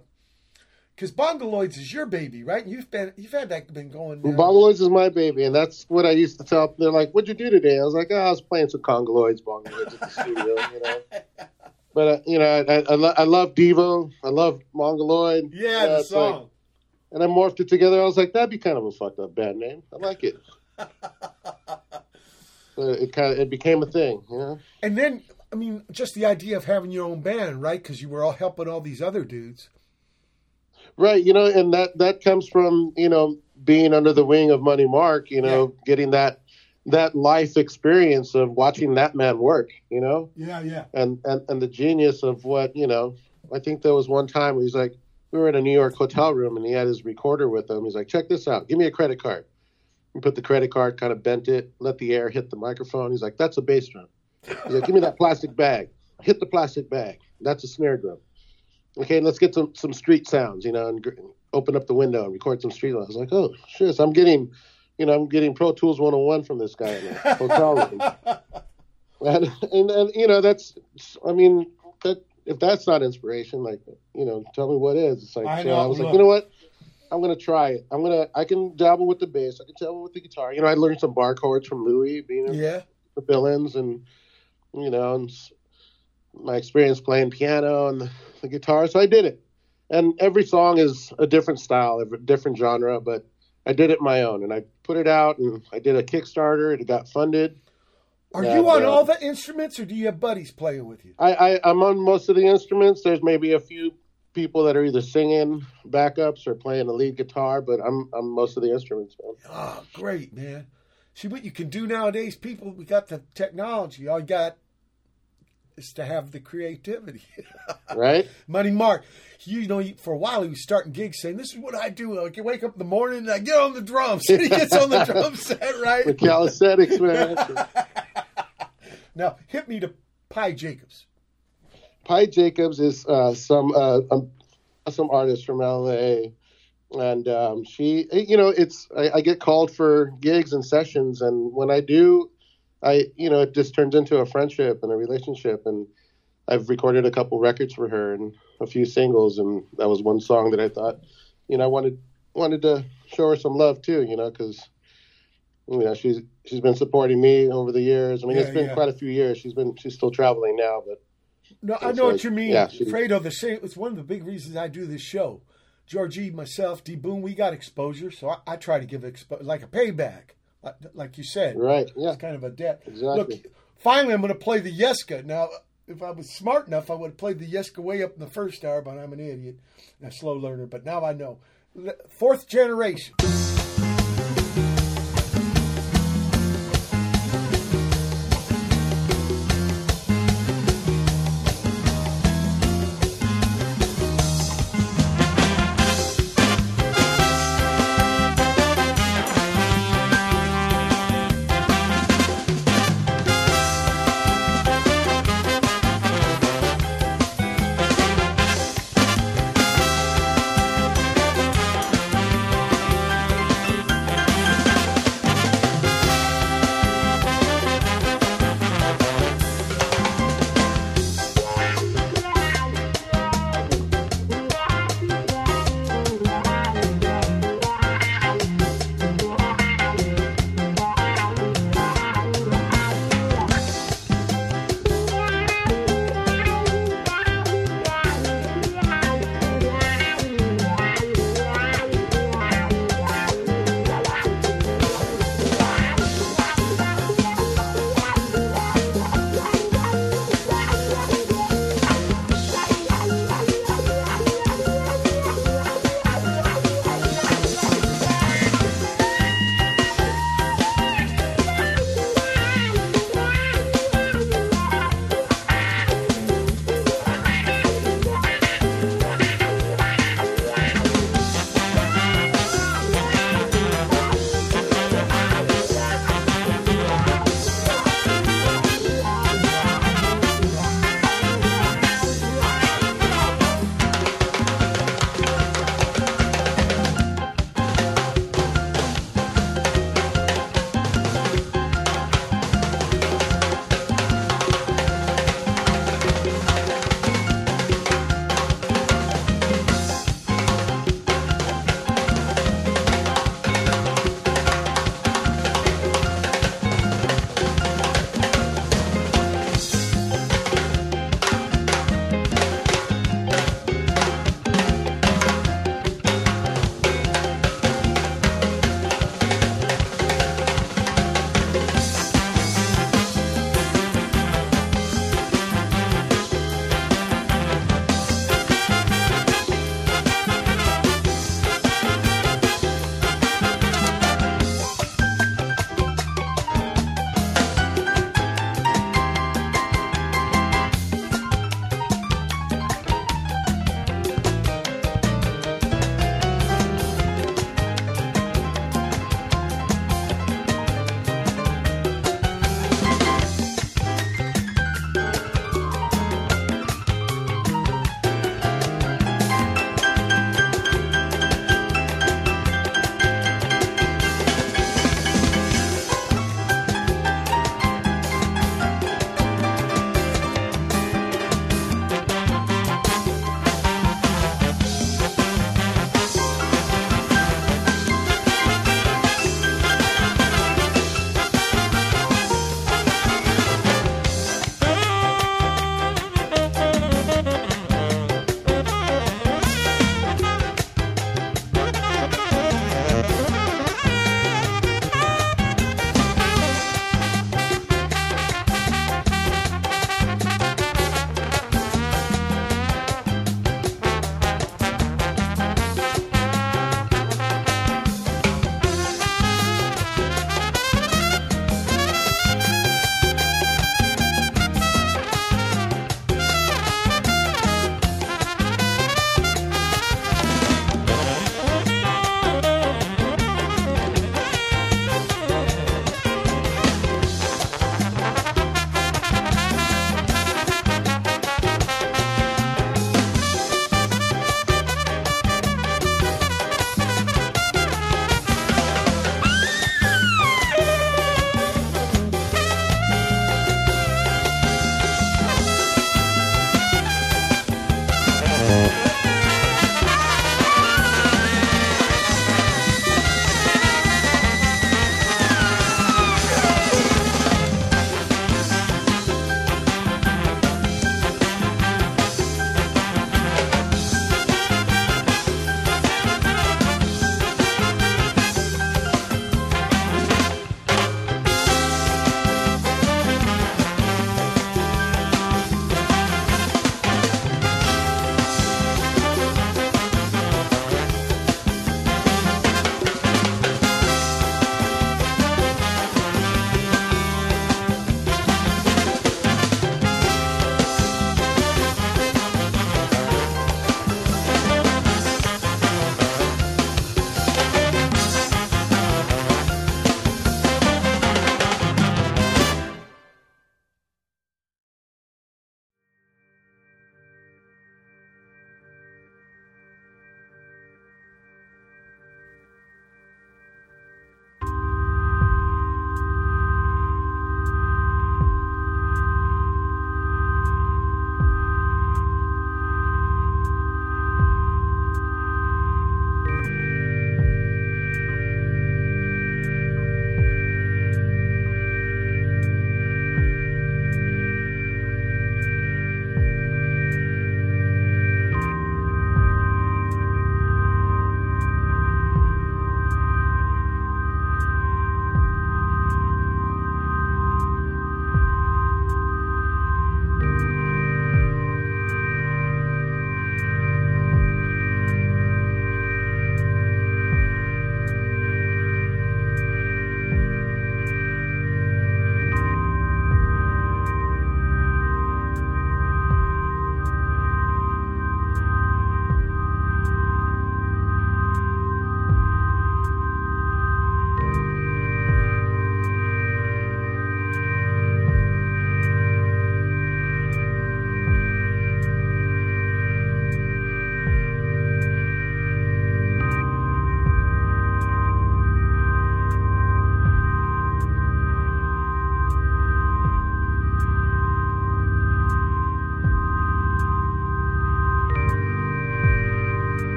because Bongoloidz is your baby, right? You've been you've had that been going. Now. Bongoloidz is my baby, and that's what I used to tell. They're like, "What'd you do today?" I was like, oh, "I was playing some Congoloids, Bongoloidz at the studio." You know, but uh, you know, I, I, lo- I love Devo, I love Mongoloid. yeah, Uh, the it's like- song. and I morphed it together. I was like, that'd be kind of a fucked up band name. I like it. So it kind of it became a thing, you know. and then I mean, just the idea of having your own band, right? Because you were all helping all these other dudes. Right, you know, and that that comes from you know being under the wing of Money Mark, you know, getting that that life experience of watching that man work, you know, Yeah, yeah. and and and the genius of what you know. I think there was one time he's like, we were in a New York hotel room and he had his recorder with him. He's like, check this out, give me a credit card. He put the credit card, kind of bent it, let the air hit the microphone. He's like, that's a bass drum. He's like, give me that plastic bag. Hit the plastic bag. That's a snare drum. Okay, let's get some some street sounds, you know, and gr- open up the window and record some street. I was like, oh shit, so I'm getting, you know, I'm getting Pro Tools 101 from this guy in the hotel room. And, and and you know, that's, I mean, that if that's not inspiration, like, you know, tell me what is. It's like, I so know, I was like, you know what? I'm gonna try it. I'm gonna. I can dabble with the bass. I can dabble with the guitar. You know, I learned some bar chords from Louis, being in Yeah. the Billings, and you know, and my experience playing piano and the, the guitar. So I did it. And every song is a different style, a different genre, but I did it my own, and I put it out, and I did a Kickstarter. It got funded. Are Yeah, you on yeah. Uh, all the instruments, or do you have buddies playing with you? I, I I'm on most of the instruments. There's maybe a few people that are either singing backups or playing the lead guitar, but I'm I'm most of the instruments. Man. Oh, great, man. See what you can do nowadays, people. We got the technology. All you got is to have the creativity. Right? Money Mark, you know, for a while he was starting gigs saying, "This is what I do. I can wake up in the morning and I get on the drums." And he gets on the drum set, right? The calisthenics, man. Now hit me to Pi Jacobs. Pi Jacobs is uh, some uh, um, some artist from LA, and um, she, you know, it's I, I get called for gigs and sessions, and when I do, I, you know, it just turns into a friendship and a relationship. And I've recorded a couple records for her and a few singles, and that was one song that I thought, you know, I wanted wanted to show her some love too, you know, because you know she's she's been supporting me over the years. I mean, Yeah, it's been yeah. quite a few years. She's been she's still traveling now, but No, I know what you mean, yeah, she- Fredo. The same. It's one of the big reasons I do this show. Georgie, myself, D Boon, we got exposure, so I, I try to give expo- like a payback, like, you said. right, yeah, It's kind of a debt. Exactly. Look, finally, I'm going to play the Yeska. Now, if I was smart enough, I would have played the Yeska way up in the first hour, but I'm an idiot, and a slow learner. But now I know. Fourth generation.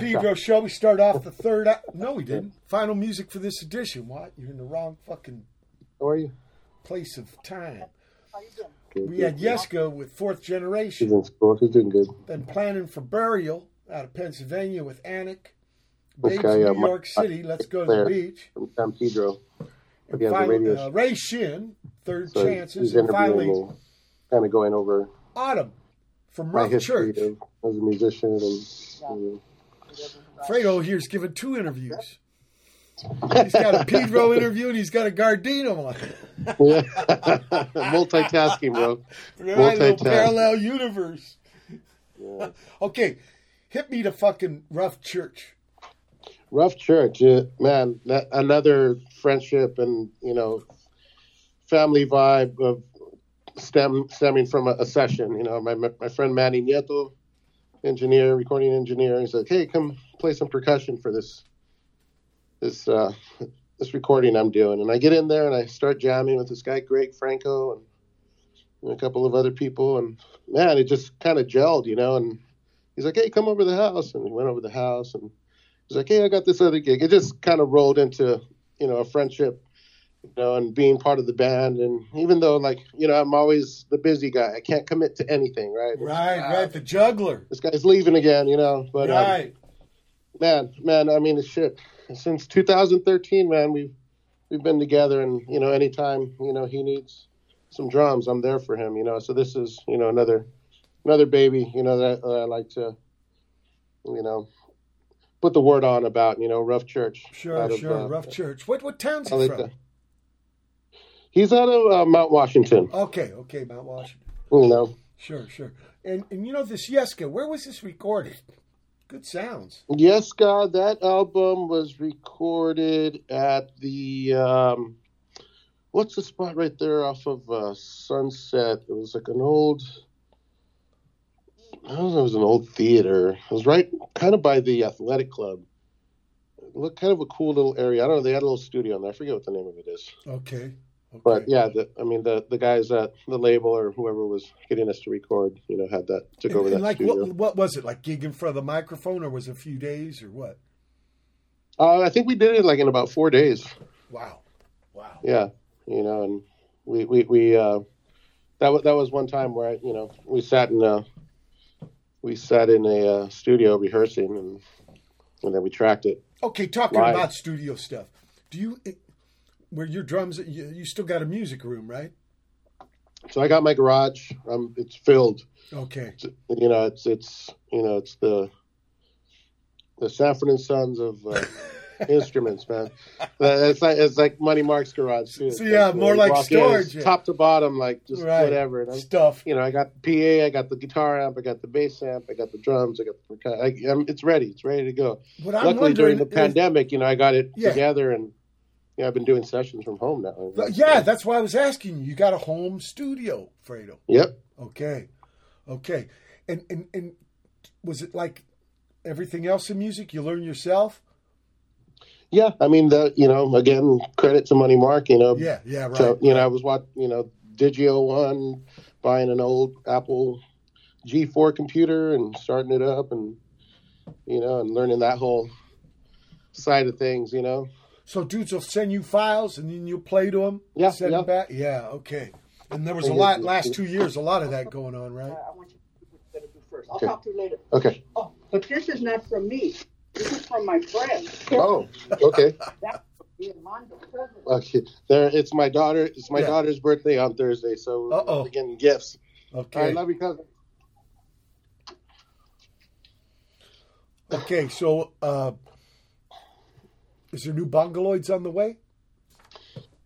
Pedro suck. show. We start off the third. a- No, we didn't. Final music for this edition. What? You're in the wrong fucking How are you? place of time. Good, We good, had good. Yeska with Fourth She's Generation. in school. She's doing good. Then planning for burial out of Pennsylvania with Annick. This Babes, guy, uh, New Mike- York City. Let's go to the beach. From San Pedro. And He has a finally, radio uh, Ray Shinn, Third So Chances. And finally, kind of going over Autumn from my Rough history Church. of, as a musician and. You Fredo here's given two interviews. He's got a Pedro interview and he's got a Gardino one. Yeah. Multitasking, bro. Right, little Multitask. parallel universe. okay, hit me to fucking Rough Church. Rough Church, yeah, man. That, another friendship and you know, family vibe of stem stemming from a, a session. You know, my my friend Manny Nieto, engineer, recording engineer. He's like, "Hey, come play some percussion for this this uh, this recording I'm doing." And I get in there and I start jamming with this guy Greg Franco and, and a couple of other people. And man, it just kind of gelled, you know. And he's like, "Hey, come over to the house," and we went over to the house and. He's like, hey, I got this other gig. It just kind of rolled into, you know, a friendship, you know, and being part of the band. And even though, like, you know, I'm always the busy guy, I can't commit to anything, right? Right, Ah, right, the juggler. This guy's leaving again, you know. But um, right. Man, man, I mean, shit. Since 2013, man, we've we've been together, and you know, anytime you know he needs some drums, I'm there for him, you know. So this is, you know, another another baby, you know, that, that I like to, you know, put the word on about, you know, Rough Church. Sure, out of, sure. uh, Rough Church. What what town's he like from? that. He's out of uh, Mount Washington, Okay, okay, Mount Washington. you know. Sure, sure. And and you know this Yeska, where was this recorded? Good sounds. Yes, God, that album was recorded at the um, what's the spot right there off of uh, Sunset? It was like an old, I don't know, it was an old theater. It was right kind of by the athletic club. It looked kind of a cool little area. I don't know. They had a little studio in there. I forget what the name of it is. Okay. Okay. But yeah, the, I mean the the guys at the label or whoever was getting us to record, you know, had that took And, over and that like studio. what what was it? Like gig in front of the microphone or was it a few days or what? Uh, I think we did it like in about four days. Wow. Wow. Yeah, you know, and we we we uh, that was that was one time where I, you know we sat in a we sat in a uh, studio rehearsing and and then we tracked it. Okay, talking Live. about studio stuff. Do you where your drums you, you still got a music room, right? So I got my garage. Um, it's filled. Okay. You know, it's it's you know it's the the Sanford and Sons of uh, instruments, man. Uh, It's like it's like Money Mark's garage too. So, yeah, It's more like walk in, storage, yeah. top to bottom, like just Right. whatever. Stuff. you know, I got the PA, I got the guitar amp, I got the bass amp, I got the drums, I got the. I, I'm, it's ready. It's ready to go. What Luckily, during the is- pandemic, you know, I got it Yeah. together, and yeah, I've been doing sessions from home now. Yeah, that's why I was asking you. You got a home studio, Fredo. Yep. Okay. Okay. And and and was it like everything else in music you learn yourself? Yeah, I mean, the you know, again, credit to Money Mark. You know, Yeah, yeah, right. So you know, I was watching you know, Digi 001, buying an old Apple G4 computer and starting it up, and you know, and learning that whole side of things. You know, So dudes will send you files and then you play to them. Yeah, Send yeah. them back. Yeah. Okay. And there was a lot last two years. A lot of that going on, right? I want you to do what you gotta do first. I'll Okay. talk to you later. okay. Oh, but this is not from me. This is from my friend. Oh, okay. That's the Armando. Okay, there. It's my daughter. It's my Yeah. daughter's birthday on Thursday, so Uh-oh. we're getting gifts. Okay. I love you, cousin. Okay. So, uh, is there new Bongoloidz on the way?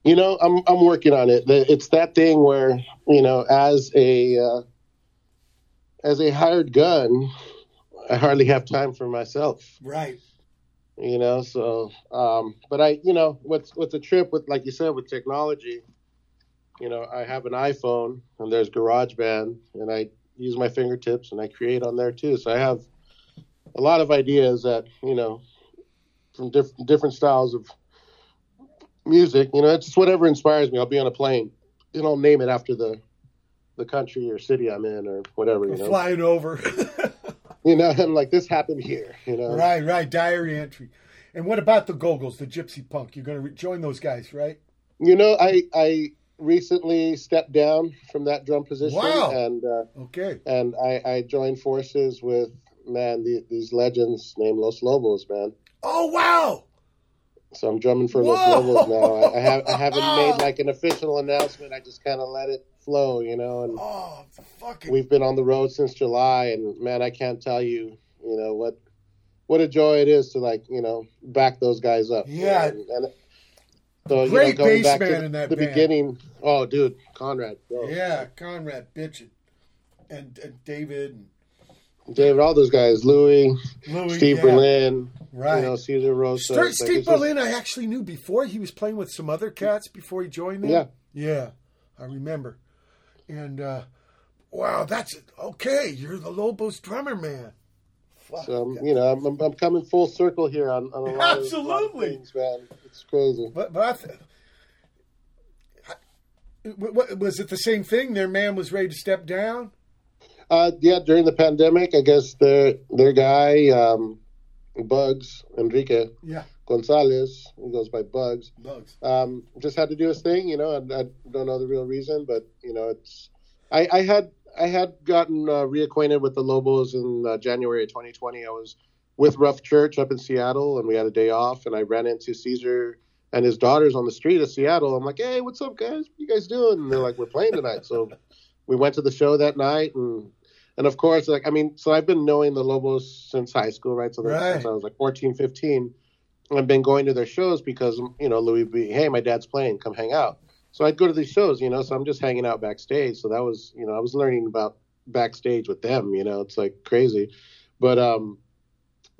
You know, I'm I'm working on it. It's that thing where you know, as a uh, as a hired gun, I hardly have time for myself. Right. You know, so um, but I, you know, what's what's a trip with like you said with technology. You know, I have an iPhone and there's GarageBand, and I use my fingertips and I create on there too. So I have a lot of ideas that you know from diff- different styles of music. You know, it's just whatever inspires me. I'll be on a plane and I'll name it after the the country or city I'm in or whatever. You know, Flying over. you know, and like this happened here, you know. Right, right. Diary entry. And what about the Gogols, the Gypsy Punk? You're going to re- join those guys, right? You know, I I recently stepped down from that drum position, Wow. and uh, Okay. and I, I joined forces with man the, these legends named Los Lobos, man. Oh wow! So I'm drumming for Los Whoa! Lobos now. I, I have I haven't made like an official announcement. I just kind of let it flow, you know. And Oh, fucking we've been on the road since July, and man, I can't tell you, you know what what a joy it is to like you know back those guys up. Yeah. and, and so you Great know, going bass back man to in that the band. beginning. Oh, dude, Conrad, bro. yeah, Conrad bitching, and, and David, and David, all those guys, Louis, Louis, Steve yeah. Berlin, Right. you know, Cesar Rosas. Steve, Like, Steve it's just- Berlin, I actually knew before. He was playing with some other cats before he joined them. Yeah. yeah, I remember. And uh, wow, that's okay. You're the Lobos drummer, man. Fuck. So you know, I'm, I'm, coming full circle here on, on a lot, of, Absolutely. lot of things, man. It's crazy. But but I th- what, was it the same thing? Their man was ready to step down. Uh, yeah, during the pandemic, I guess their their guy, um, Bugs Enrique Yeah, Gonzalez, he goes by Bugs, bugs. um, just had to do his thing. You know, and I don't know the real reason, but you know, it's I, I had I had gotten uh, reacquainted with the Lobos in uh, January of 2020. I was with Rough Church up in Seattle, and we had a day off, and I ran into Cesar and his daughters on the street of Seattle. I'm like, hey, what's up, guys? What you guys doing? And they're like, we're playing tonight. So we went to the show that night, and and of course, like I mean, so I've been knowing the Lobos since high school, right? So Right. since I was like 14, 15. I've been going to their shows because you know Louis would be, hey, my dad's playing, come hang out. So I'd go to these shows, you know. So I'm just hanging out backstage. So that was, you know, I was learning about backstage with them. You know, it's like crazy. But um,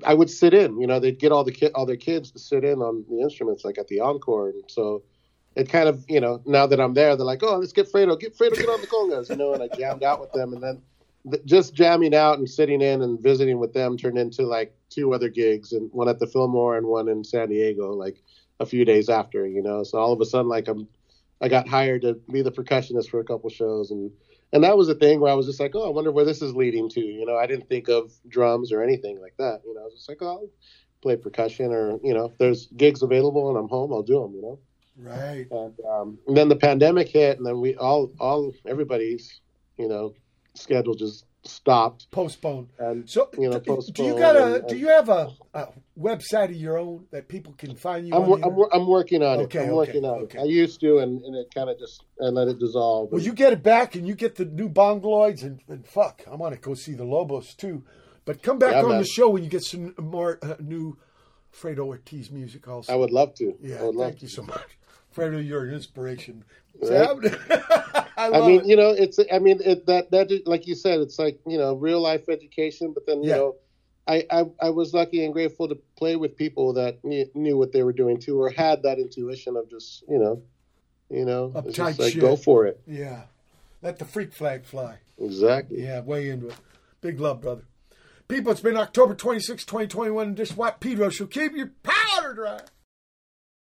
I would sit in. You know, they'd get all the kid, all their kids to sit in on the instruments, like at the encore. And so it kind of, you know, now that I'm there, they're like, oh, let's get Fredo, get Fredo, get on the congas, you know. And I jammed out with them, and then th- just jamming out and sitting in and visiting with them turned into like two other gigs, and one at the Fillmore and one in San Diego, like a few days after, you know. So all of a sudden, like I'm, I got hired to be the percussionist for a couple shows, and and that was a thing where I was just like, oh, I wonder where this is leading to. You know, I didn't think of drums or anything like that. You know, I was just like, oh, I'll play percussion, or you know, if there's gigs available and I'm home, I'll do them. You know. Right. And, um, and then the pandemic hit, and then we all, all everybody's, you know, schedule just stopped. Postponed. And So you know, do you got a? and- Do you have a, a website of your own that people can find you? I'm, on I'm, I'm working on Okay, it. I'm okay, working on okay. it. I used to, and, and it kind of just I let it dissolve. Well, you get it back and you get the new Bongoloidz and, and fuck, I want to go see the Lobos too. But come back Yeah, on man. the show when you get some more uh, new Fredo Ortiz music also. I would love to. yeah, I would love thank to. you so much. Fredo, you're an inspiration. Right? I, I mean, it. you know, it's I mean it, that that is- like you said, it's like you know real life education. But then you Yeah. know, I, I I was lucky and grateful to play with people that knew, knew what they were doing too, or had that intuition of just you know, you know, just like shit. go for it. Yeah. Let the freak flag fly. Exactly. Yeah, way into it. Big love, brother. People, it's been October 26, 2021, and this Watt Pedro show. Keep your powder dry.